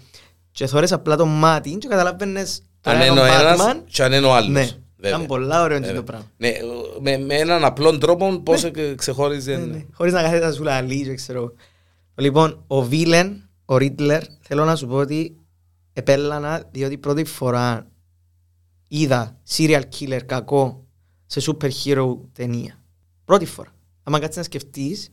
Speaker 2: Και θωρείς απλά το μάτι και καταλάβαινες
Speaker 1: Αν
Speaker 2: τώρα
Speaker 1: είναι ο
Speaker 2: τον
Speaker 1: ένας
Speaker 2: Batman,
Speaker 1: και αν είναι ο άλλος.
Speaker 2: Ναι,
Speaker 1: Βέβαια.
Speaker 2: ήταν πολλά ωραίο
Speaker 1: Βέβαια.
Speaker 2: το πράγμα.
Speaker 1: Ναι, με, με έναν απλό τρόπο πώς ε, ξεχώριζε.
Speaker 2: Ναι, ναι. Χωρίς να κάθεται να σου λαλεί και ξέρω. Λοιπόν, ο Βίλεν, ο Ρίτλερ, θέλω να σου πω ότι επέλανα διότι πρώτη φορά είδα serial killer κακό σε super hero ταινία. Πρώτη φορά. Αν κάτσεις να σκεφτείς,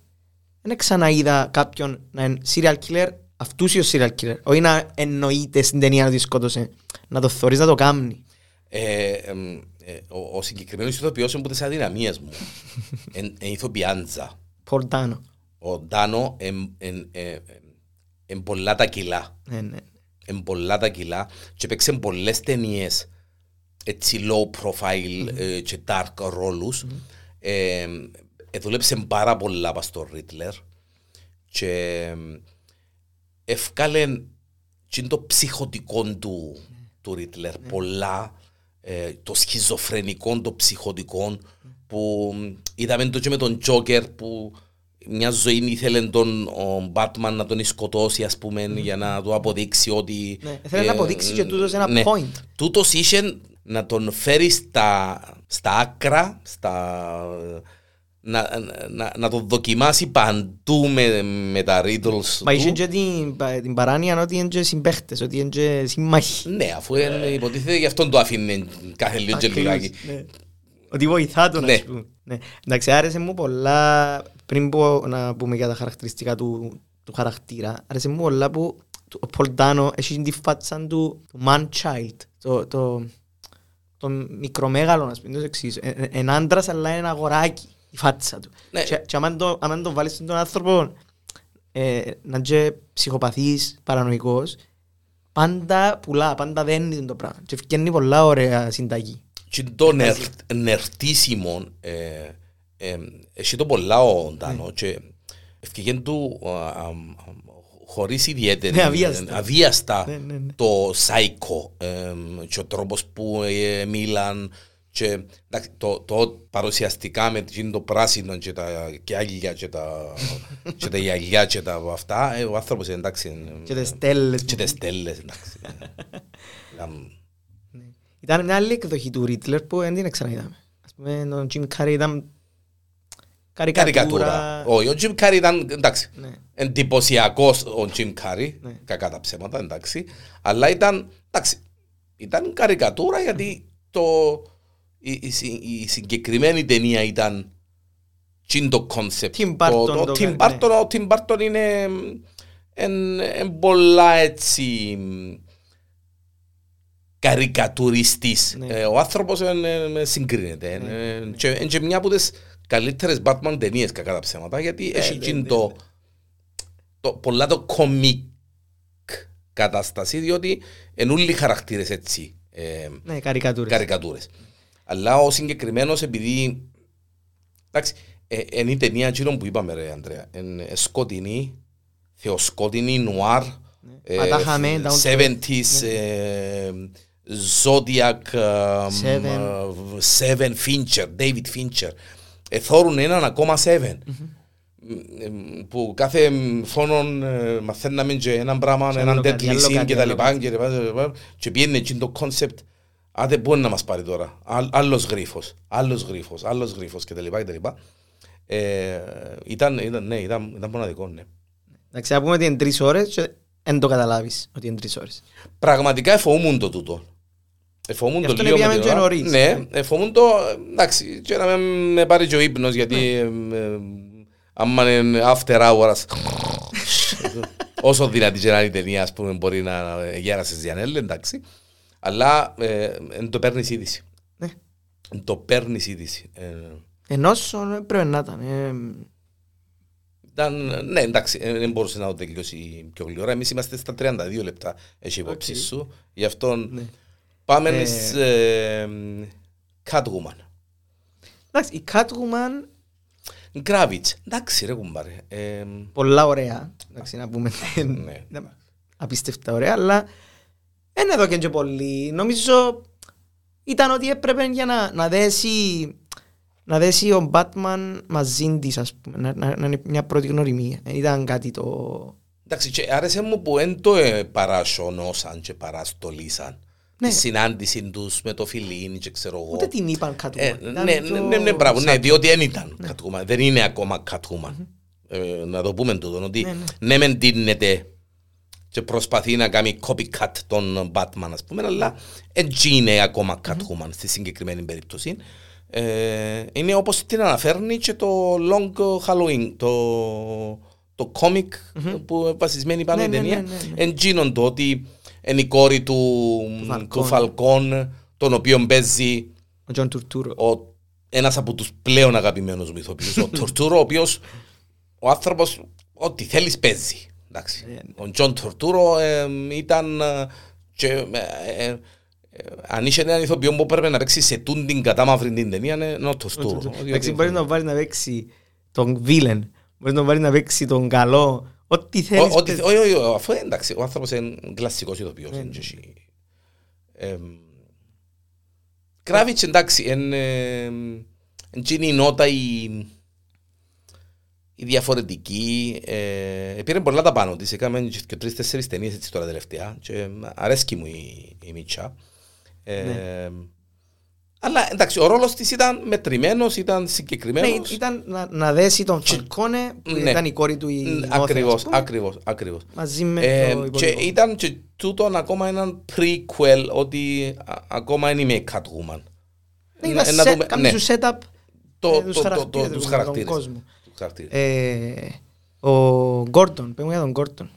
Speaker 2: δεν ξαναείδα κάποιον να είναι serial killer, αυτούσιος serial killer. Όχι να εννοείται στην ταινία ότι σκότωσε. Να το θωρείς να το κάνει.
Speaker 1: Ε, εμ, ε, ο, ο συγκεκριμένος ηθοποιός είναι από τις αδυναμίες μου. *laughs* Εν, εν ηθοποιάντζα.
Speaker 2: Πορτάνο.
Speaker 1: Ο Ντάνο εν, εν, ε, ε, εν πολλά τα κιλά.
Speaker 2: Ναι, ναι.
Speaker 1: Εν πολλά τα κιλά και παίξε πολλές ταινίες έτσι low profile ε, και dark ρόλους. Ε, ε, δούλεψε πάρα πολλά πας στο Ρίτλερ και ε, ευκάλε και το ψυχοτικό του, του Ρίτλερ πολλά ε, το σχιζοφρενικό, το ψυχοτικό που είδαμε το και με τον Τζόκερ που μια ζωή ήθελε τον ο Batman να τον σκοτώσει ας πούμε για να του αποδείξει ότι
Speaker 2: Ναι, ήθελε να αποδείξει και τούτος ένα point.
Speaker 1: Τούτος είχε να τον φέρει στα, στα άκρα, στα, να, να, να τον δοκιμάσει παντού με, με τα riddles
Speaker 2: Μα είχε
Speaker 1: του.
Speaker 2: και την, πα- την παράνοια ότι είναι και συμπαίχτες, ότι είναι και σύμμαχοι.
Speaker 1: Ναι, αφού είναι, υποτίθεται γι' αυτόν το άφηνε κάθε λίγο και
Speaker 2: Ακριβώς,
Speaker 1: λιγάκι.
Speaker 2: ναι. Ότι βοηθά τον,
Speaker 1: Ναι.
Speaker 2: ας πούμε. Ναι. Εντάξει, άρεσε μου πολλά, πριν πω να πούμε για τα χαρακτηριστικά του, του χαρακτήρα, άρεσε μου πολλά που το- ο Πολ Ντάνο έχει την φάτσα του, του man child, το, το, το μικρομέγαλο, ας πούμε, το εξής. Ε, ε, Εν άντρας, αλλά είναι ένα αγοράκι, η φάτσα του.
Speaker 1: Ναι.
Speaker 2: Και, και άμα το, άμα το βάλεις στον άνθρωπο, ε, να είναι ψυχοπαθής, παρανοϊκός, πάντα πουλά, πάντα δένει το πράγμα. Και φτιάχνει πολλά ωραία συνταγή.
Speaker 1: Και το νερ- νερτίσιμο, ε, ε, έχει το πολλά ο
Speaker 2: Ναι.
Speaker 1: Ντάνο και ευκαιρία του α, α, α, χωρίς ιδιαίτερη
Speaker 2: Ναι, αβίαστα.
Speaker 1: αβίαστα
Speaker 2: Ναι, ναι, ναι.
Speaker 1: το σάικο ε, και ο τρόπος που ε, μίλαν και εντάξει, το, το παρουσιαστικά με εκείνο το πράσινο και τα κιάλια και τα, *laughs* και τα γυαλιά και τα αυτά ε, ο άνθρωπος εντάξει ε,
Speaker 2: Και τις στέλνες.
Speaker 1: και τις στέλνες εντάξει ε. *laughs* Ήταν-
Speaker 2: Ήταν μια άλλη εκδοχή του Ρίτλερ που δεν την ξαναείδαμε. Ας πούμε, ο Jim Carrey ήταν
Speaker 1: Καρικατούρα.
Speaker 2: καρικατούρα.
Speaker 1: Όχι, ο Jim Carrey ήταν εντάξει.
Speaker 2: Ναι.
Speaker 1: Εντυπωσιακό ο Jim Carrey.
Speaker 2: Ναι.
Speaker 1: Κακά τα ψέματα, εντάξει. Αλλά ήταν, εντάξει, ήταν καρικατούρα γιατί το, η, η συ- η συγκεκριμένη ταινία ήταν Τι είναι το concept.
Speaker 2: Tim Burton
Speaker 1: Το-
Speaker 2: το
Speaker 1: Το
Speaker 2: κάνει,
Speaker 1: Tim Burton, ο Tim Burton είναι εν, εν πολλά έτσι καρικατουριστής.
Speaker 2: Ναι.
Speaker 1: Ε, ο άνθρωπος εν, εν, συγκρίνεται. Εν, εν, και, εν και μια από τις καλύτερες Batman ταινίες κακά τα ψέματα γιατί έχει
Speaker 2: ναι,
Speaker 1: εκείνο
Speaker 2: ναι,
Speaker 1: το, το, πολλά το κομικ κατάσταση διότι εν όλοι οι χαρακτήρες έτσι ε,
Speaker 2: Ναι, καρικατούρες.
Speaker 1: καρικατούρες. Αλλά ο συγκεκριμένος επειδή εντάξει, ε, είναι η ταινία εκείνο που είπαμε ρε Αντρέα, είναι σκοτεινή, θεοσκότεινη, νουάρ, ε,
Speaker 2: Μα τα είχαμε, down to
Speaker 1: 70s, ε, Zodiac, ε,
Speaker 2: Seven.
Speaker 1: ε, Seven, Fincher, David Fincher. Εθώρουν έναν ακόμα Seven. Ε, που κάθε φόνον ε, μαθαίναμε και έναν πράγμα,
Speaker 2: Σε
Speaker 1: έναν
Speaker 2: άλλο κάτι,
Speaker 1: deadly
Speaker 2: άλλο
Speaker 1: sin
Speaker 2: κάτι,
Speaker 1: και τα
Speaker 2: άλλο
Speaker 1: λοιπά
Speaker 2: κάτι.
Speaker 1: και τα λοιπά, και τα λοιπά. και πήγαινε εκείνο το concept Άντε μπορεί να μας πάρει τώρα. Άλλ- Άλλος γρίφος, άλλος γρίφος, άλλος γρίφος και τα λοιπά και τα λοιπά. Ε, ήταν, ήταν, ναι, ήταν, ήταν μοναδικό, ναι.
Speaker 2: Εντάξει, να πούμε ότι είναι τρεις ώρες και δεν το καταλάβεις ότι είναι τρεις ώρες.
Speaker 1: Πραγματικά εφοβούμουν το τούτο. Εφοβούμουν
Speaker 2: Γι'
Speaker 1: το
Speaker 2: αυτό
Speaker 1: λίγο με
Speaker 2: πήγαμε
Speaker 1: την
Speaker 2: και
Speaker 1: ώρα.
Speaker 2: νωρίς.
Speaker 1: Ναι, εφοβούμουν το, εντάξει, και να με, με πάρει και ο ύπνος γιατί
Speaker 2: Ναι.
Speaker 1: ε, ε, άμα είναι after hours όσο δυνατή και να είναι η ταινία ας πούμε μπορεί να γέρασες Διανέλ, εντάξει. Αλλά ε, εν το παίρνεις είδηση.
Speaker 2: Ναι.
Speaker 1: Εν το παίρνεις είδηση. Ε,
Speaker 2: Ενώ όσο πρέπει να ήταν. ε,
Speaker 1: Ήταν, ναι, εντάξει, ε, δεν μπορούσε να το τελειώσει πιο γλήορα. Εμείς είμαστε στα 32 λεπτά, έχει υπόψη
Speaker 2: Οκ.
Speaker 1: σου. Γι' αυτό
Speaker 2: ναι.
Speaker 1: Πάμε
Speaker 2: Ε,
Speaker 1: εις, ε, Catwoman.
Speaker 2: Εντάξει, η Catwoman
Speaker 1: Κράβιτς. Εντάξει ρε κουμπάρε. Ε,
Speaker 2: πολλά ωραία. Εντάξει, να πούμε.
Speaker 1: Ναι.
Speaker 2: Απίστευτα ωραία, αλλά δεν εδώ και, και πολύ. Νομίζω ήταν ότι έπρεπε για να, να δέσει να δέσει ο Batman μαζί της, ας πούμε, να, να, να είναι μια πρώτη γνωριμία. Δεν ήταν κάτι το...
Speaker 1: εντάξει, και άρεσε μου που δεν το ε, παρασωνώσαν και παραστολίσαν.
Speaker 2: Ναι.
Speaker 1: Τη συνάντηση τους με το φιλίν και ξέρω εγώ.
Speaker 2: Ούτε την είπαν Catwoman.
Speaker 1: Ε,
Speaker 2: Ήταν
Speaker 1: ναι,
Speaker 2: πιο
Speaker 1: ναι, ναι, μπράβο, ναι,
Speaker 2: σαν-
Speaker 1: διότι δεν ήταν Catwoman, δεν είναι ακόμα Catwoman. Ε, να το πούμε τούτο, ότι
Speaker 2: Ναι, ναι.
Speaker 1: ναι μεν τίνεται και προσπαθεί να κάνει copycat τον Batman, ας πούμε, αλλά έτσι είναι ακόμα Catwoman στη συγκεκριμένη περίπτωση. Ε, είναι όπως την αναφέρνει και το Long Halloween, το, το comic που βασισμένη πάνω
Speaker 2: Ναι,
Speaker 1: η
Speaker 2: ναι,
Speaker 1: ταινία.
Speaker 2: ναι, ναι, ναι.
Speaker 1: Εν τζείνον το ότι είναι η κόρη του,
Speaker 2: Falcone.
Speaker 1: του Φαλκόν, τον οποίο παίζει
Speaker 2: Ο Τζον Τουρτούρο.
Speaker 1: ο, ένας από τους πλέον αγαπημένους μου ηθοποιούς, ο *laughs* Τουρτούρο, ο οποίος ο άνθρωπος ό,τι θέλεις παίζει. Εντάξει.
Speaker 2: Ε,
Speaker 1: Ο Τζον Τουρτούρο ε, ήταν ε, και, ε, ε, ε, αν είχε έναν ηθοποιό που πρέπει να παίξει σε τούν την κατάμαυρη την ταινία είναι ο Τουρτούρο.
Speaker 2: Εντάξει, μπορείς να βάλεις να παίξει τον villain, μπορείς να βάλεις να παίξει τον καλό, ό,τι θέλεις.
Speaker 1: Ό- ό,τι-
Speaker 2: παίζει.
Speaker 1: Όχι, όχι, όχι, αφού εντάξει, ο άνθρωπος είναι κλασσικός ηθοποιός.
Speaker 2: Ναι,
Speaker 1: είναι
Speaker 2: ναι.
Speaker 1: και εσύ. Εμ, Κράβιτς εντάξει, είναι η νότα η, η διαφορετική. Ε, πήρε πολλά τα πάνω της, έκαμε και και τρεις-τέσσερις ταινίες έτσι τώρα τελευταία και αρέσκει μου η, η Μίτσα. Ε,
Speaker 2: Ναι.
Speaker 1: Αλλά εντάξει, ο ρόλος της ήταν μετρημένος, ήταν
Speaker 2: Ναι,
Speaker 1: συγκεκριμένος.
Speaker 2: ήταν να, να δέσει τον Φαλκόνε που
Speaker 1: Ναι.
Speaker 2: ήταν η κόρη του η
Speaker 1: Μ,
Speaker 2: Γόθεν, ας
Speaker 1: Ακριβώς,
Speaker 2: πούμε,
Speaker 1: ακριβώς, ακριβώς.
Speaker 2: μαζί με
Speaker 1: Ε,
Speaker 2: το
Speaker 1: και
Speaker 2: υπόλοιπο.
Speaker 1: ήταν και τούτον ακόμα έναν prequel ότι α, ακόμα είναι με Catwoman.
Speaker 2: Ναι,
Speaker 1: Ε,
Speaker 2: ήταν
Speaker 1: να
Speaker 2: set-
Speaker 1: δούμε-
Speaker 2: κάνεις
Speaker 1: ναι,
Speaker 2: σου setup
Speaker 1: το-
Speaker 2: ε,
Speaker 1: το-
Speaker 2: τους
Speaker 1: το- το-
Speaker 2: χαρακτήρες,
Speaker 1: τους
Speaker 2: τον
Speaker 1: χαρακτήρες.
Speaker 2: κόσμο.
Speaker 1: Τους χαρακτήρες.
Speaker 2: Ε, Ο Γκόρτον, πες μου για τον Γκόρτον.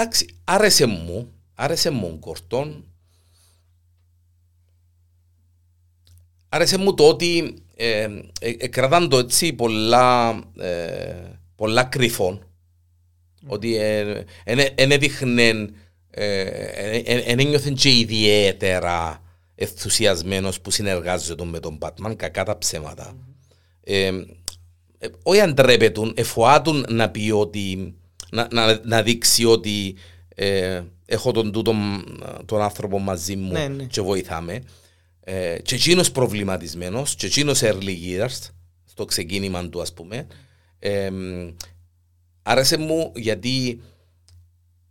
Speaker 1: Εντάξει, άρεσε μου, άρεσε μου ο Γκορτόν. Άρεσε μου το ότι ε, ε, ε, κρατάν το έτσι πολλά, ε, πολλά κρυφών. Ότι δεν έδειχνε, δεν ένιωθεν και ιδιαίτερα ενθουσιασμένος που συνεργάζεται με τον Batman, κακά τα ψέματα. Ε, ε, όχι αντρέπετουν, εφοάτουν να πει ότι, να, να, να δείξει ότι ε, έχω τον τούτον τον άνθρωπο μαζί μου
Speaker 2: Ναι, ναι.
Speaker 1: και βοηθάμε. Ε, και εκείνος προβληματισμένος, και εκείνος early years, στο ξεκίνημα του ας πούμε. Ε, άρεσε μου γιατί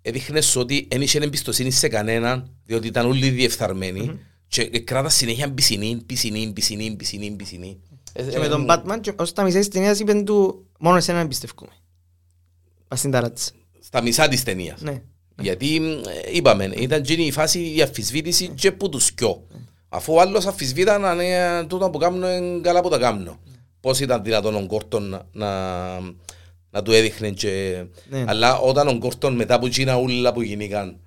Speaker 1: έδειχνες ότι δεν είχε εμπιστοσύνη σε κανέναν, διότι ήταν όλοι διεφθαρμένοι και κράτα συνέχεια πισινή, πισινή, πισινή, πισινή, πισινή. Ε,
Speaker 2: Και με τον Batman, και ως τα μισά της ταινίας είπαν του μόνο εσένα εμπιστευκούμε. Πας στην ταράτσα.
Speaker 1: Στα μισά της ταινίας.
Speaker 2: Ναι.
Speaker 1: Γιατί ε, είπαμε, ήταν γίνει η φάση η αφισβήτηση και που τους κοιό. Αφού ο άλλος αφισβήταν αν είναι τούτο που κάνω είναι καλά που τα κάνω. Πώς ήταν δυνατόν ο Γκόρτον να, να, να του έδειχνε και...
Speaker 2: Ναι.
Speaker 1: Αλλά όταν ο Γκόρτον μετά από εκείνα ούλα που γίνηκαν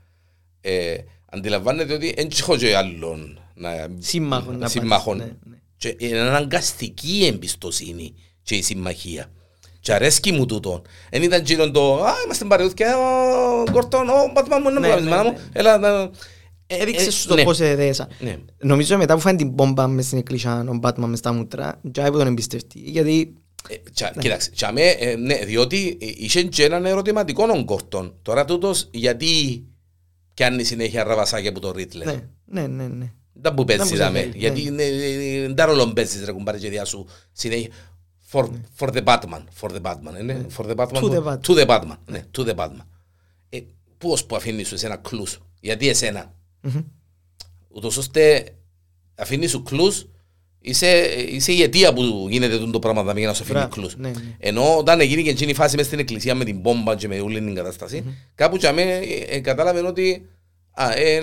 Speaker 1: ε, αντιλαμβάνεται ότι δεν έχω και άλλον να,
Speaker 2: Σύμμαχον να
Speaker 1: σύμμαχον.
Speaker 2: πάρεις, ναι, ναι.
Speaker 1: Και είναι αναγκαστική η εμπιστοσύνη και η συμμαχία. Και αρέσκει μου τούτο. Εν ήταν γύρω το «Α, είμαστε παρεούθηκια, ο Γκόρτον, ο Μπάτμα μου, είναι
Speaker 2: Ναι,
Speaker 1: μου,
Speaker 2: ναι,
Speaker 1: μάνα
Speaker 2: ναι.
Speaker 1: μου, έλα, να...» Ε,
Speaker 2: Έδειξες
Speaker 1: ε,
Speaker 2: σου το
Speaker 1: ναι.
Speaker 2: πώς εδέσα.
Speaker 1: Ναι.
Speaker 2: Νομίζω μετά που φάνε την μπόμπα μες στην εκκλησιά, ο Μπάτμαν μες στα μούτρα, και που τον εμπιστευτεί. Γιατί
Speaker 1: Ε, τσα- Κοίταξε, τσα με, ε, ναι, διότι ε, είχε και έναν ερωτηματικό ο Γκόρτον. Τώρα τούτος γιατί πιάνει συνέχεια ραβασάκια από τον Ρίτλερ.
Speaker 2: ναι, ναι, ναι, ναι.
Speaker 1: Δεν που παίζει
Speaker 2: που
Speaker 1: δάμε.
Speaker 2: σε θέλει,
Speaker 1: Γιατί
Speaker 2: ναι.
Speaker 1: είναι- ε, δεν τα ρόλο παίζεις ρε κουμπάρε και διά σου συνέχεια. For, for the Batman. For the Batman. ε, ναι. For the Batman.
Speaker 2: To the Batman.
Speaker 1: To the Batman. Ναι, to the Batman. Ε, Πώς που αφήνεις σου εσένα κλούς. Γιατί εσένα;
Speaker 2: Μμμ.
Speaker 1: Ούτως ώστε αφήνεις σου κλούς Είσαι, είσαι η αιτία που γίνεται τούτο το πράγμα για να σου αφήνει
Speaker 2: Μπράβο,
Speaker 1: κλούς.
Speaker 2: ναι, ναι.
Speaker 1: Ενώ όταν έγινε και εκείνη η φάση μες στην εκκλησία με την μπόμπα και με όλη την κατάσταση, κάπου και αμέ ε, ε, κατάλαβε ότι α, ε,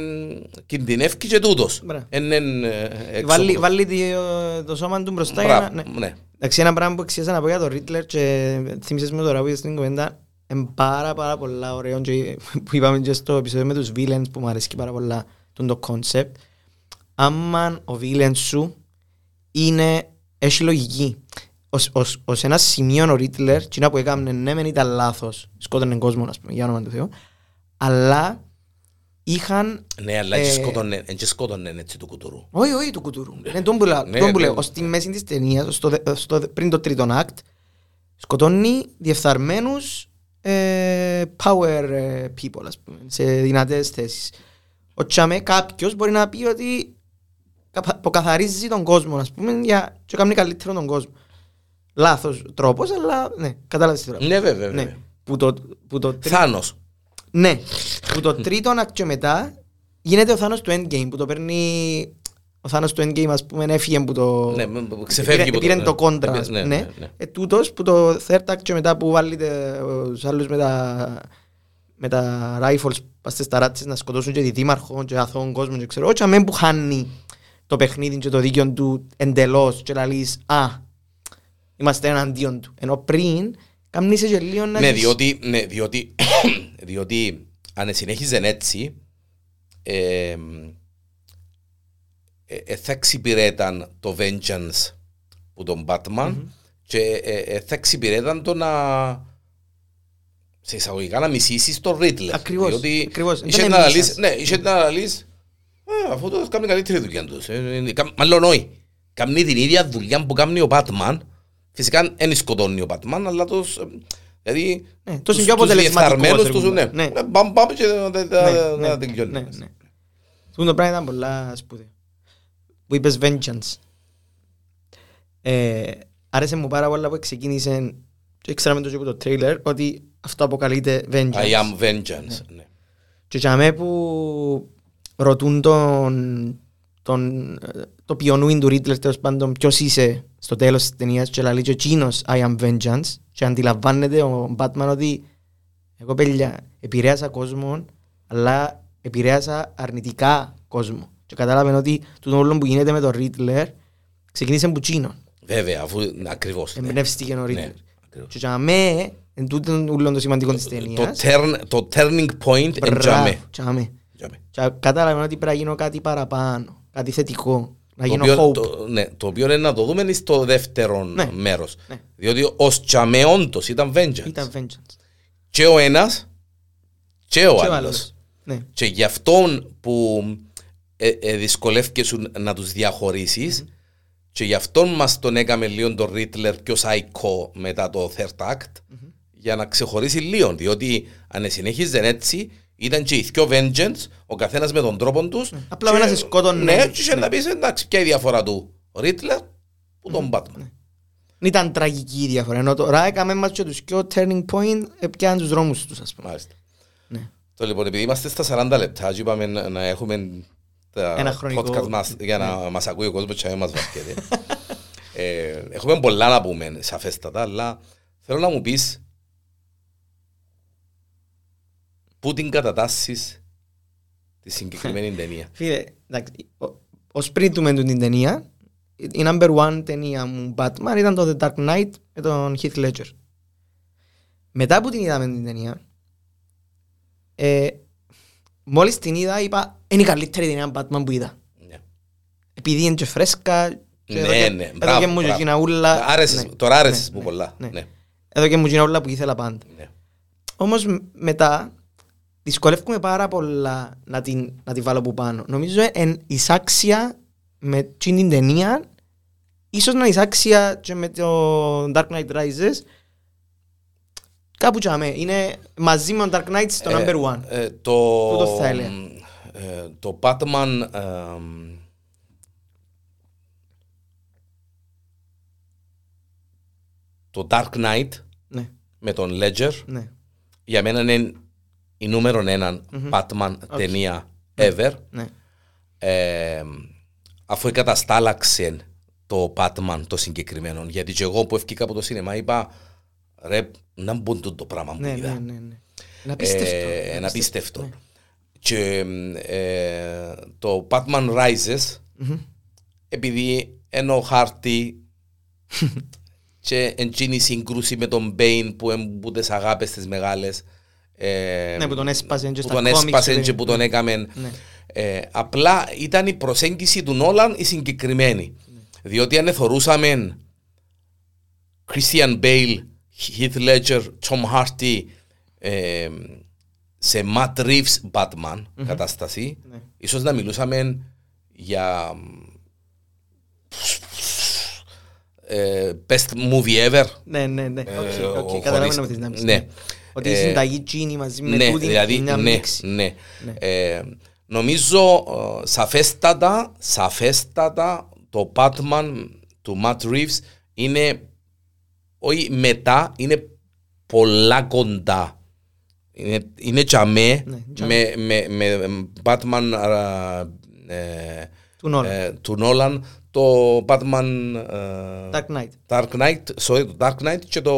Speaker 1: κινδυνεύει και τούτος.
Speaker 2: Μπράβο.
Speaker 1: Εν, εν, ε, έξω
Speaker 2: Βάλει,
Speaker 1: από το-
Speaker 2: βάλει το, το σώμα του μπροστά για
Speaker 1: Μπράβο,
Speaker 2: να... Ναι.
Speaker 1: ναι.
Speaker 2: Εντάξει, ένα πράγμα που εξήγησα να πω για τον Ρίτλερ και θύμισες με τώρα που είδες στην κουβέντα είναι πάρα πάρα πολλά ωραίο και που είπαμε και στο επεισόδιο με τους villains που μου αρέσει πάρα πολλά τον το concept άμα ο villain σου είναι, έχει λογική ως, ως, ως ένα σημείο ο Ρίτλερ κοινά που έκαμε ναι μεν ήταν λάθος σκότωνε κόσμο ας πούμε για όνομα του Θεού αλλά είχαν
Speaker 1: Ναι, αλλά
Speaker 2: Ε,
Speaker 1: και σκότωνε- εν και σκότωνε έτσι του κουτουρού.
Speaker 2: όχι, όχι του κουτούρου. Είναι τον που λέω.
Speaker 1: Ναι,
Speaker 2: τον που
Speaker 1: ναι.
Speaker 2: λέω. Ως στη μέση της ταινίας, στο, δε- στο, δε- πριν το τρίτο act, σκοτώνει διεφθαρμένους ε, power ε, people, ας πούμε, σε δυνατές θέσεις. Ο Τσαμέ κάποιος μπορεί να πει ότι καπα- αποκαθαρίζει τον κόσμο, ας πούμε, για και κάνει καλύτερο τον κόσμο. Λάθος τρόπος, αλλά ναι, κατάλαβες τι τώρα.
Speaker 1: Ναι, βέβαια.
Speaker 2: Ναι.
Speaker 1: βέβαια.
Speaker 2: Που το, που το, τρί-
Speaker 1: Θάνος.
Speaker 2: Ναι, που το τρίτο act και μετά γίνεται ο Θάνος του Endgame που το παίρνει ο Θάνος του Endgame ας πούμε έφυγε που το...
Speaker 1: Ναι, μ, μ, ξεφεύγει
Speaker 2: Πήρε-
Speaker 1: που το-
Speaker 2: πήρε
Speaker 1: ναι.
Speaker 2: το κόντρα
Speaker 1: Ναι,
Speaker 2: ας
Speaker 1: ναι,
Speaker 2: πούμε,
Speaker 1: ναι,
Speaker 2: ναι.
Speaker 1: ναι.
Speaker 2: Ε, τούτος που το third act και μετά που βάλετε τους άλλους με τα με τα rifles πας στις ταράτσες να σκοτώσουν και τη δήμαρχο και αθώων κόσμο και ξέρω όχι αμέν που χάνει το παιχνίδι και το δίκαιο του εντελώς και λαλείς α είμαστε εναντίον του ενώ πριν καμνείσαι και λίγο να
Speaker 1: Ναι,
Speaker 2: έχεις-
Speaker 1: διότι, ναι, διότι, *coughs* διότι αν συνέχιζε έτσι, ε, ε, ε, θα εξυπηρέταν το vengeance που τον Batman και ε, ε, θα εξυπηρέταν το να σε εισαγωγικά να μισήσεις τον Riddler.
Speaker 2: Ακριβώς,
Speaker 1: Διότι
Speaker 2: ακριβώς.
Speaker 1: είχε
Speaker 2: Δεν
Speaker 1: να
Speaker 2: εμίσας.
Speaker 1: λαλείς, ναι, είχε να λαλείς, «Ε, αφού το κάνει καλύτερη δουλειά τους. Ε, ε, κα- Μάλλον όχι. Κάνει την ίδια δουλειά που κάνει ο Batman. Φυσικά δεν σκοτώνει ο Batman, αλλά τους... ε, Δηλαδή,
Speaker 2: Ναι,
Speaker 1: τους-
Speaker 2: τόσο πιο
Speaker 1: τους
Speaker 2: αποτελεσματικός,
Speaker 1: διεφθαρμένους
Speaker 2: ρε
Speaker 1: τους,
Speaker 2: κουμπάρε.
Speaker 1: ναι.
Speaker 2: Ναι.
Speaker 1: Ε, Πάμε πάμε και να- να- να-
Speaker 2: ναι,
Speaker 1: να τελειώνει.
Speaker 2: ναι, ναι. Αυτό το πράγμα ήταν πολλά σπουδαίο. Που είπες vengeance. Ε, άρεσε μου πάρα πολλά που ξεκίνησε και ξέραμε το και από το τρέιλερ ότι αυτό αποκαλείται vengeance.
Speaker 1: I am vengeance. ναι.
Speaker 2: Και για μέ που ρωτούν τον, τον, ε, το πιονούιν του Ρίτλερ τέλος πάντων ποιος είσαι στο τέλος της ταινίας και λέει και εκείνος I am vengeance και αντιλαμβάνεται ο Batman ότι εγώ παιδιά επηρέασα κόσμο αλλά επηρέασα αρνητικά κόσμο και κατάλαβε ότι το όλο που γίνεται με τον Ρίτλερ ξεκίνησε από εκείνον
Speaker 1: Βέβαια, αφού ακριβώς. ναι.
Speaker 2: εμπνεύστηκε ο
Speaker 1: Ναι,
Speaker 2: Ρίτλερ
Speaker 1: ακριβώς.
Speaker 2: και για μέ εν τούτο όλο το σημαντικό της
Speaker 1: Το
Speaker 2: ταινίας
Speaker 1: turn- Το turning point εν τζάμε.
Speaker 2: Τζάμε.
Speaker 1: Τζάμε.
Speaker 2: Και κατάλαβα ότι πρέπει να γίνω κάτι παραπάνω, κάτι θετικό. Να
Speaker 1: Το
Speaker 2: γίνω
Speaker 1: οποίο-
Speaker 2: hope.
Speaker 1: το- ναι, Το οποίο είναι να το δούμε στο δεύτερο
Speaker 2: Ναι.
Speaker 1: μέρος.
Speaker 2: Ναι.
Speaker 1: Διότι ως τζαμε όντως ήταν vengeance.
Speaker 2: Ήταν vengeance.
Speaker 1: Και ο ένας και ο
Speaker 2: Και ο
Speaker 1: άλλος.
Speaker 2: άλλος. Ναι.
Speaker 1: Και γι' αυτόν που ε, ε, δυσκολεύκεσαι να τους διαχωρισεις και γι' αυτόν μας τον έκαμε λίγο τον Ρίτλερ πιο psycho μετά το third act για να ξεχωρίσει λίγο διότι αν συνέχιζε έτσι ήταν και οι δυο vengeance ο καθένας με τον τρόπο τους
Speaker 2: Απλά ο
Speaker 1: και-
Speaker 2: ένας σε σκότωνε.
Speaker 1: Ναι, και είχε να πεις εντάξει ποια η διαφορά του Ρίτλερ που τον Batman
Speaker 2: Δεν ήταν τραγική η διαφορά. Ενώ τώρα έκαμε μας και τους πιο turning point έπιαν τους δρόμους τους, ας πούμε.
Speaker 1: Μάλιστα.
Speaker 2: Ναι.
Speaker 1: Το λοιπόν, επειδή είμαστε στα 40 λεπτά και είπαμε να να έχουμε τα
Speaker 2: Ένα χρονικό- Ναι.
Speaker 1: podcast μας για να μας ακούει ο κόσμος και να μην μας βαρκέται. *laughs* ε, έχουμε πολλά να πούμε σαφέστατα, αλλά θέλω να μου πεις Πού την κατατάσσεις τη συγκεκριμένη *laughs* ταινία.
Speaker 2: Φίλε, εντάξει, ο- ως πριν του μεν την ταινία, η number one ταινία μου Batman ήταν το The Dark Knight με τον Heath Ledger. Μετά που την είδαμε την ταινία, ε, μόλις την είδα είπα είναι η καλύτερη ταινία Batman που είδα.
Speaker 1: Ναι.
Speaker 2: Επειδή είναι και φρέσκα και
Speaker 1: Ναι,
Speaker 2: έδωκε-
Speaker 1: ναι,
Speaker 2: έδωκε
Speaker 1: μπράβο,
Speaker 2: μου και
Speaker 1: μπράβο.
Speaker 2: εκείνα ούλα.
Speaker 1: Άρεσες-
Speaker 2: ναι,
Speaker 1: Τώρα άρεσες
Speaker 2: ναι,
Speaker 1: μου
Speaker 2: ναι,
Speaker 1: πολλά.
Speaker 2: ναι.
Speaker 1: Ναι,
Speaker 2: Έδωκε μου εκείνα ούλα που ήθελα πάντα.
Speaker 1: ναι.
Speaker 2: Όμως μ- μετά δυσκολεύομαι πάρα πολλά να την, να την βάλω που πάνω. Νομίζω εν εισάξια με την την ταινία ίσως να εισάξια και με το Dark Knight Rises κάπου τσάμε. Είναι μαζί με το Dark Knight στο
Speaker 1: Ε,
Speaker 2: number one.
Speaker 1: ε, το,
Speaker 2: Τούτο θα έλεγα.
Speaker 1: ε, το Batman ε, το Dark Knight
Speaker 2: Ναι,
Speaker 1: με τον Ledger
Speaker 2: ναι,
Speaker 1: για μένα είναι η νούμερο ένα Batman ταινία ever
Speaker 2: ναι.
Speaker 1: ε, αφού καταστάλαξε το Batman το συγκεκριμένο γιατί και εγώ που έφυγα από το σινεμά είπα ρε να μπουν το πράγμα που
Speaker 2: Ναι,
Speaker 1: είδα
Speaker 2: ναι, ναι, ναι. Είναι απίστευτο.
Speaker 1: ε,
Speaker 2: είναι
Speaker 1: ένα απίστευτο.
Speaker 2: Ναι.
Speaker 1: Και ε, το Batman Rises,
Speaker 2: Μμμ.
Speaker 1: επειδή ενώ χάρτη *laughs* και εντζήνει η σύγκρουση με τον Bane που έμπου τις αγάπες τις μεγάλες ε,
Speaker 2: Ναι, που τον έσπασε και
Speaker 1: που
Speaker 2: στα
Speaker 1: τον
Speaker 2: κόμιξ
Speaker 1: έσπασε
Speaker 2: και
Speaker 1: και που τον έκαμε
Speaker 2: Ναι.
Speaker 1: ε, απλά ήταν η προσέγγιση του Νόλαν η συγκεκριμένη διότι αν εθωρούσαμε Christian Bale, Heath Ledger, Tom Hardy ε, σε Matt Reeves Batman κατάσταση
Speaker 2: Ναι.
Speaker 1: ίσως να μιλούσαμε για ε, best movie ever
Speaker 2: Ναι, ναι, ναι.
Speaker 1: Ε,
Speaker 2: Οκ, οκ,
Speaker 1: ο-
Speaker 2: Καταλαβαίνω
Speaker 1: χωρίς-
Speaker 2: τι θες να πεις.
Speaker 1: ναι.
Speaker 2: Ότι η
Speaker 1: Ε,
Speaker 2: συνταγή Gini μαζί με
Speaker 1: ναι,
Speaker 2: τούτη
Speaker 1: δηλαδή,
Speaker 2: είναι μια
Speaker 1: ναι,
Speaker 2: μίξη.
Speaker 1: ναι.
Speaker 2: Ναι.
Speaker 1: Ε, νομίζω ε, σαφέστατα, σαφέστατα το Batman του Matt Reeves είναι, όχι μετά, είναι πολλά κοντά. Είναι, είναι τζαμέ
Speaker 2: Ναι,
Speaker 1: με, με, με Batman α, ε,
Speaker 2: Του Nolan.
Speaker 1: Ε, του Nolan, το Batman ε,
Speaker 2: Dark Knight.
Speaker 1: Dark Knight, sorry, το Dark Knight και το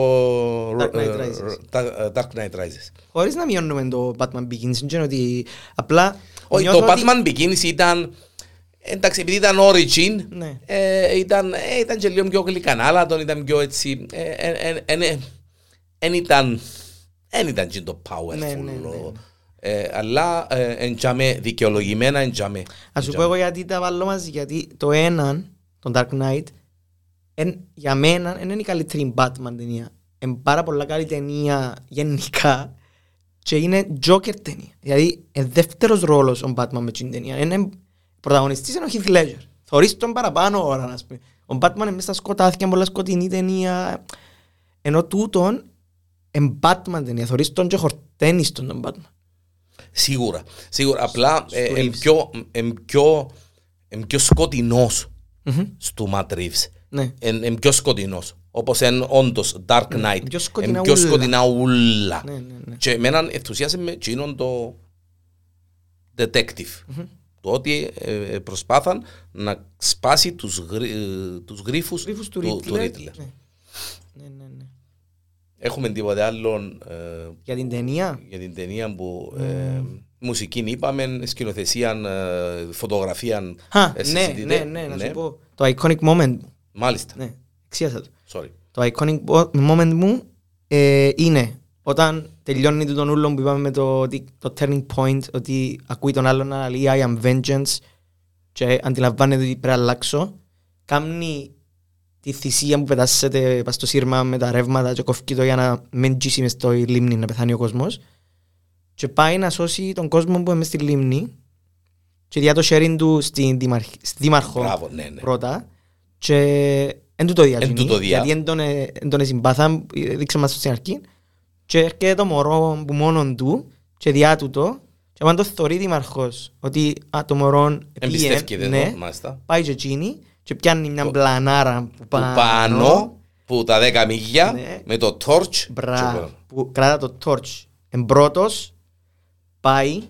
Speaker 2: Dark Knight
Speaker 1: ε,
Speaker 2: Rises.
Speaker 1: Dark- Dark Knight Rises.
Speaker 2: Χωρίς να μειώνουμε το Batman Begins, είναι ότι απλά
Speaker 1: Όχι,
Speaker 2: νιώθω
Speaker 1: το
Speaker 2: ότι-
Speaker 1: Batman Begins ήταν. Εντάξει, επειδή ήταν origin,
Speaker 2: Ναι.
Speaker 1: ε, ήταν, ε, ήταν και λίγο πιο γλυκανάλατον, ήταν πιο έτσι. ε, ε, ε, ε, ε, Εν ήταν. Εν ήταν και το powerful.
Speaker 2: Ναι, ναι, ναι.
Speaker 1: Ε, αλλά ε, εντιαμε, δικαιολογημένα εντιαμε.
Speaker 2: Ας σου πω εγώ γιατί τα βάλω μαζί, γιατί το έναν, τον Dark Knight, εν, για μένα δεν είναι η καλύτερη Batman ταινία. Είναι πάρα πολλά καλή ταινία γενικά και είναι Joker ταινία. Δηλαδή, είναι δεύτερος ρόλος ο Batman με την ταινία. Είναι πρωταγωνιστής είναι ο Heath Ledger. Θωρείς τον παραπάνω ώρα, να πούμε. Ο Batman είναι μέσα στα σκοτάδια, πολλά σκοτεινή ταινία. Ενώ τούτον είναι Batman ταινία. Θωρείς τον και χορταίνεις τον τον Batman.
Speaker 1: Σίγουρα. Σίγουρα. Απλά ε,
Speaker 2: Στο
Speaker 1: εν
Speaker 2: Reeves.
Speaker 1: πιο, εν πιο, εν πιο σκοτεινός
Speaker 2: Μμμ.
Speaker 1: στο Matt Reeves.
Speaker 2: Ναι.
Speaker 1: Εν, εν πιο σκοτεινός. Όπως εν όντως Dark Knight.
Speaker 2: πιο σκοτεινά
Speaker 1: Εν πιο
Speaker 2: ούλα.
Speaker 1: σκοτεινά ούλα.
Speaker 2: Ναι, ναι, ναι.
Speaker 1: Και εμένα ενθουσίασε με εκείνον το detective. Το ότι ε, ε, προσπάθαν να σπάσει τους, γρι, ε, τους γρίφους,
Speaker 2: Γρίφους του
Speaker 1: του, του
Speaker 2: Ρίτλερ.
Speaker 1: Ρίτλερ.
Speaker 2: Ναι. Ναι, ναι, ναι.
Speaker 1: Έχουμε τίποτε άλλο ε,
Speaker 2: Για την ταινία;
Speaker 1: για την ταινία που ε, μουσική είπαμε, σκηνοθεσία, ε, φωτογραφία.
Speaker 2: Α,
Speaker 1: ε,
Speaker 2: ναι,
Speaker 1: συζητείτε.
Speaker 2: ναι, ναι, να σου πω. Το iconic moment μου.
Speaker 1: Μάλιστα.
Speaker 2: Ναι, εξίασα το.
Speaker 1: Sorry.
Speaker 2: Το iconic bo- moment μου ε, είναι όταν τελειώνει το τον ούλο που είπαμε με το, ότι- το turning point ότι ακούει τον άλλον να λέει I am vengeance και αντιλαμβάνεται ότι πρέπει να αλλάξω κάνει τη θυσία που πετάσσεται πας στο σύρμα με τα ρεύματα και κοφκεί το για να μην τζίσει μες στο λίμνη να πεθάνει ο κόσμος και πάει να σώσει τον κόσμο που είναι μες στη λίμνη και διά το sharing του στην δήμαρχ- στη δήμαρχο
Speaker 1: Μπράβο, ναι, ναι.
Speaker 2: πρώτα και εν τούτο διά
Speaker 1: Εν
Speaker 2: γίνει,
Speaker 1: τούτο διά.
Speaker 2: γιατί εν τον, ε, εν τον συμπάθα δείξε μας στην αρχή και έρχεται το μωρό που μόνον του και διά του το και αν το θωρεί δήμαρχος ότι α, το μωρό
Speaker 1: Εμπιστεύκεται
Speaker 2: ναι,
Speaker 1: εδώ, μάλιστα.
Speaker 2: πάει και εκείνη και πιάνει μια μπλανάρα που
Speaker 1: Που
Speaker 2: πάνω,
Speaker 1: πάνω, που τα δέκα μίλια,
Speaker 2: Ναι.
Speaker 1: με το torch.
Speaker 2: Μπράβο, που κράτα το torch εμπρότος πάει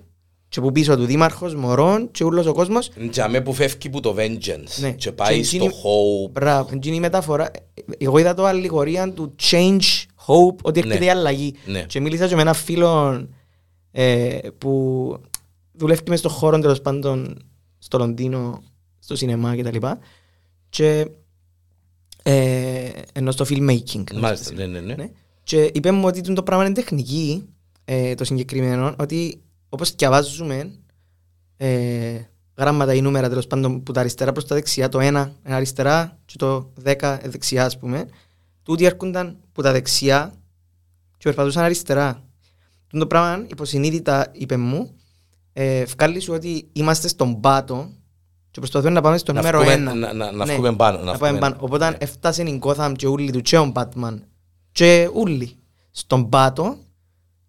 Speaker 2: και που πίσω του δήμαρχος, μωρόν και όλος ο κόσμος
Speaker 1: Τζαμέ που φεύγει που το vengeance
Speaker 2: Ναι.
Speaker 1: και πάει
Speaker 2: Και
Speaker 1: στο
Speaker 2: εκείνη-
Speaker 1: hope.
Speaker 2: Μπράβο, είναι η μεταφορά. Εγώ είδα το αλληγορία του change, hope, ότι έρχεται
Speaker 1: Ναι.
Speaker 2: η αλλαγή.
Speaker 1: Ναι.
Speaker 2: Και μίλησα και με έναν φίλο ε, που δουλεύει μες στον χώρο τέλος πάντων στο Λονδίνο, στο σινεμά κτλ. Και, και ε, ενώ στο filmmaking.
Speaker 1: Μάλιστα, ναι, ναι, ναι.
Speaker 2: Ναι. Και είπε μου ότι το πράγμα είναι τεχνική, ε, το συγκεκριμένο, ότι όπως διαβάζουμε ε, γράμματα ή νούμερα τέλος πάντων που τα αριστερά προς τα δεξιά, το ένα είναι αριστερά και το δέκα δεξιά ας πούμε, τούτοι έρχονταν που τα δεξιά και περπατούσαν αριστερά. Το πράγμα υποσυνείδητα είπε μου, ε, βγάλει σου ότι είμαστε στον πάτο και προσπαθούμε να πάμε στο
Speaker 1: Να
Speaker 2: νούμερο
Speaker 1: βγούμε-
Speaker 2: ένα.
Speaker 1: να- να- να
Speaker 2: Ναι,
Speaker 1: βγούμε πάνω, να
Speaker 2: να πάμε
Speaker 1: βγούμε-
Speaker 2: πάνω. Οπότε έφτασε η Gotham και ούλοι του και ο Batman και ούλοι στον πάτο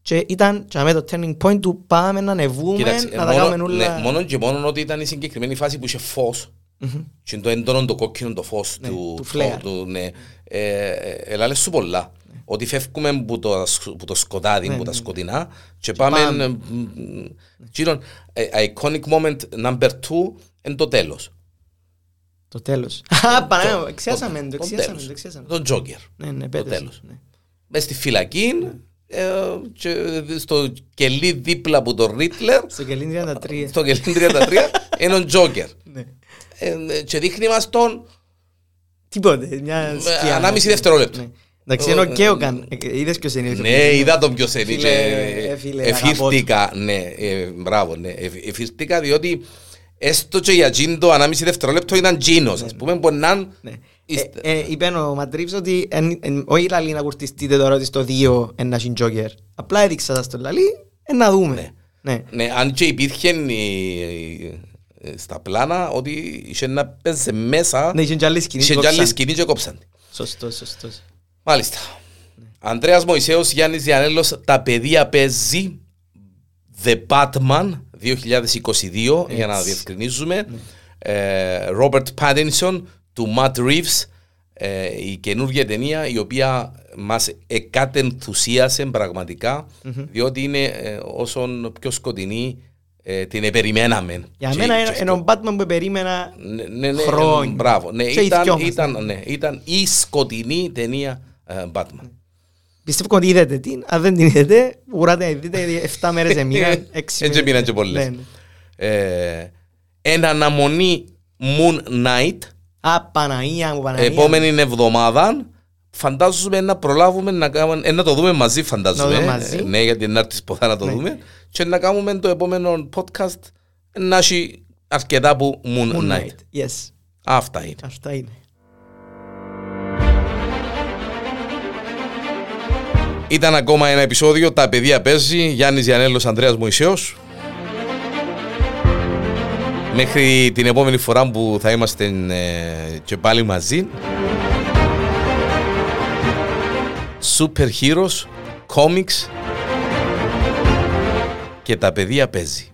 Speaker 2: και ήταν και με το turning point του πάμε να ανεβούμε,
Speaker 1: Κοίταξε,
Speaker 2: να τα
Speaker 1: μόνο-
Speaker 2: κάνουμε όλα.
Speaker 1: ναι, μόνο και μόνο ότι ήταν η συγκεκριμένη φάση που είχε φως
Speaker 2: Μμμ.
Speaker 1: και το έντονο το κόκκινο το φως
Speaker 2: Ναι,
Speaker 1: του,
Speaker 2: του flare.
Speaker 1: του, ναι. ε, ε, ελάλες σου πολλά. Ότι φεύγουμε που το, σκ- που το σκοτάδι,
Speaker 2: Ναι,
Speaker 1: που τα
Speaker 2: ναι.
Speaker 1: σκοτεινά και πάμε...
Speaker 2: πάμε.
Speaker 1: ε, μ, μ, Κύριον, ε, iconic moment number two είναι το τέλος.
Speaker 2: Το τέλος. Α, Παναγιώ,
Speaker 1: Το-
Speaker 2: εξιάσαμε
Speaker 1: το-
Speaker 2: το,
Speaker 1: το
Speaker 2: εξιάσαμε
Speaker 1: τέλος.
Speaker 2: το, εξιάσαμε.
Speaker 1: Το Joker.
Speaker 2: Ναι, ναι, πέτασε.
Speaker 1: τέλος.
Speaker 2: ναι.
Speaker 1: Μες στη φυλακή ε, και στο κελί δίπλα από το Ρίτλερ
Speaker 2: Στο κελίν 33.
Speaker 1: στο κελί 33 είναι ο Joker.
Speaker 2: Ναι.
Speaker 1: Ε, ε, και δείχνει μας τον
Speaker 2: Τίποτε, μια σκιά.
Speaker 1: ανάμιση δευτερόλεπτο.
Speaker 2: Ναι. Εντάξει, είναι ο Κέοκαν. Ε, Είδες ποιος είναι.
Speaker 1: Ναι, είδα τον ποιος είναι.
Speaker 2: Φίλε,
Speaker 1: και,
Speaker 2: ε, φίλε,
Speaker 1: Εφήρθηκα, ναι, ε, μπράβο, ναι. Εφ- Εφήρθηκα διότι έστω και για τζίντο ανάμιση δευτερόλεπτο ήταν τζίνος, ας πούμε, μπορεί να είναι
Speaker 2: Ναι.
Speaker 1: είστε-
Speaker 2: Ε, ε, είπε ο Ματρίβς ότι εν- εν- όχι λαλή να κουρτιστείτε τώρα ότι στο 2 ένα Τζόκερ. Απλά έδειξα σας το λαλή, ε, να δούμε.
Speaker 1: Ναι.
Speaker 2: Ναι.
Speaker 1: Ναι, αν και υπήρχε η- η- στα πλάνα ότι είχε να παίζει μέσα,
Speaker 2: Ναι, είχε και άλλη σκηνή.
Speaker 1: είχε
Speaker 2: το
Speaker 1: και άλλη
Speaker 2: κόψαν.
Speaker 1: σκηνή και κόψαν. τη.
Speaker 2: Σωστός, σωστός.
Speaker 1: Μάλιστα. Ανδρέας Μωυσέος, Γιάννης Διανέλος, τα παιδεία παίζει The Batman 2022, για να διευκρινίζουμε. Ε, Robert Pattinson, του Matt Reeves, ε, η καινούργια ταινία η οποία μας εκατενθουσίασε πραγματικά, διότι είναι ε, όσον πιο σκοτεινή ε, την επεριμέναμε.
Speaker 2: Για
Speaker 1: Και-
Speaker 2: μένα
Speaker 1: και
Speaker 2: είναι-
Speaker 1: αυτό.
Speaker 2: είναι ο Batman που περίμενα
Speaker 1: Ναι, ναι, ναι,
Speaker 2: χρόνια.
Speaker 1: Μπράβο. Ναι,
Speaker 2: Και
Speaker 1: ήταν,
Speaker 2: ηθιόμαστε.
Speaker 1: ήταν, ναι, ήταν η σκοτεινή ταινία ε, Batman.
Speaker 2: Πιστεύω ότι είδατε την. Αν δεν την είδατε, ουράτε να δείτε 7 μέρες εμείναν, 6
Speaker 1: Έτσι
Speaker 2: μέρες.
Speaker 1: μείναν και πολλές.
Speaker 2: Ναι, ναι.
Speaker 1: Ε, Εν αναμονή Moon Knight,
Speaker 2: Α, Παναγία μου, Παναγία.
Speaker 1: επόμενη εβδομάδα, φαντάζομαι να προλάβουμε να κάνουμε, ε, να το δούμε μαζί φαντάζομαι.
Speaker 2: Να το δούμε μαζί.
Speaker 1: Ε, Ναι, γιατί να έρθεις ποτέ να το
Speaker 2: Ναι.
Speaker 1: δούμε. Και να κάνουμε το επόμενο podcast να έχει αρκετά που Moon,
Speaker 2: Moon
Speaker 1: Knight.
Speaker 2: Knight. Yes.
Speaker 1: Αυτά είναι.
Speaker 2: Αυτά είναι.
Speaker 1: Ήταν ακόμα ένα επεισόδιο «Τα παιδεία παίζει» Γιάννης Γιανέλος, Ανδρέας Μωυσέος. Μέχρι την επόμενη φορά που θα είμαστε ε, και πάλι μαζί. Super Heroes, Comics και «Τα παιδεία παίζει».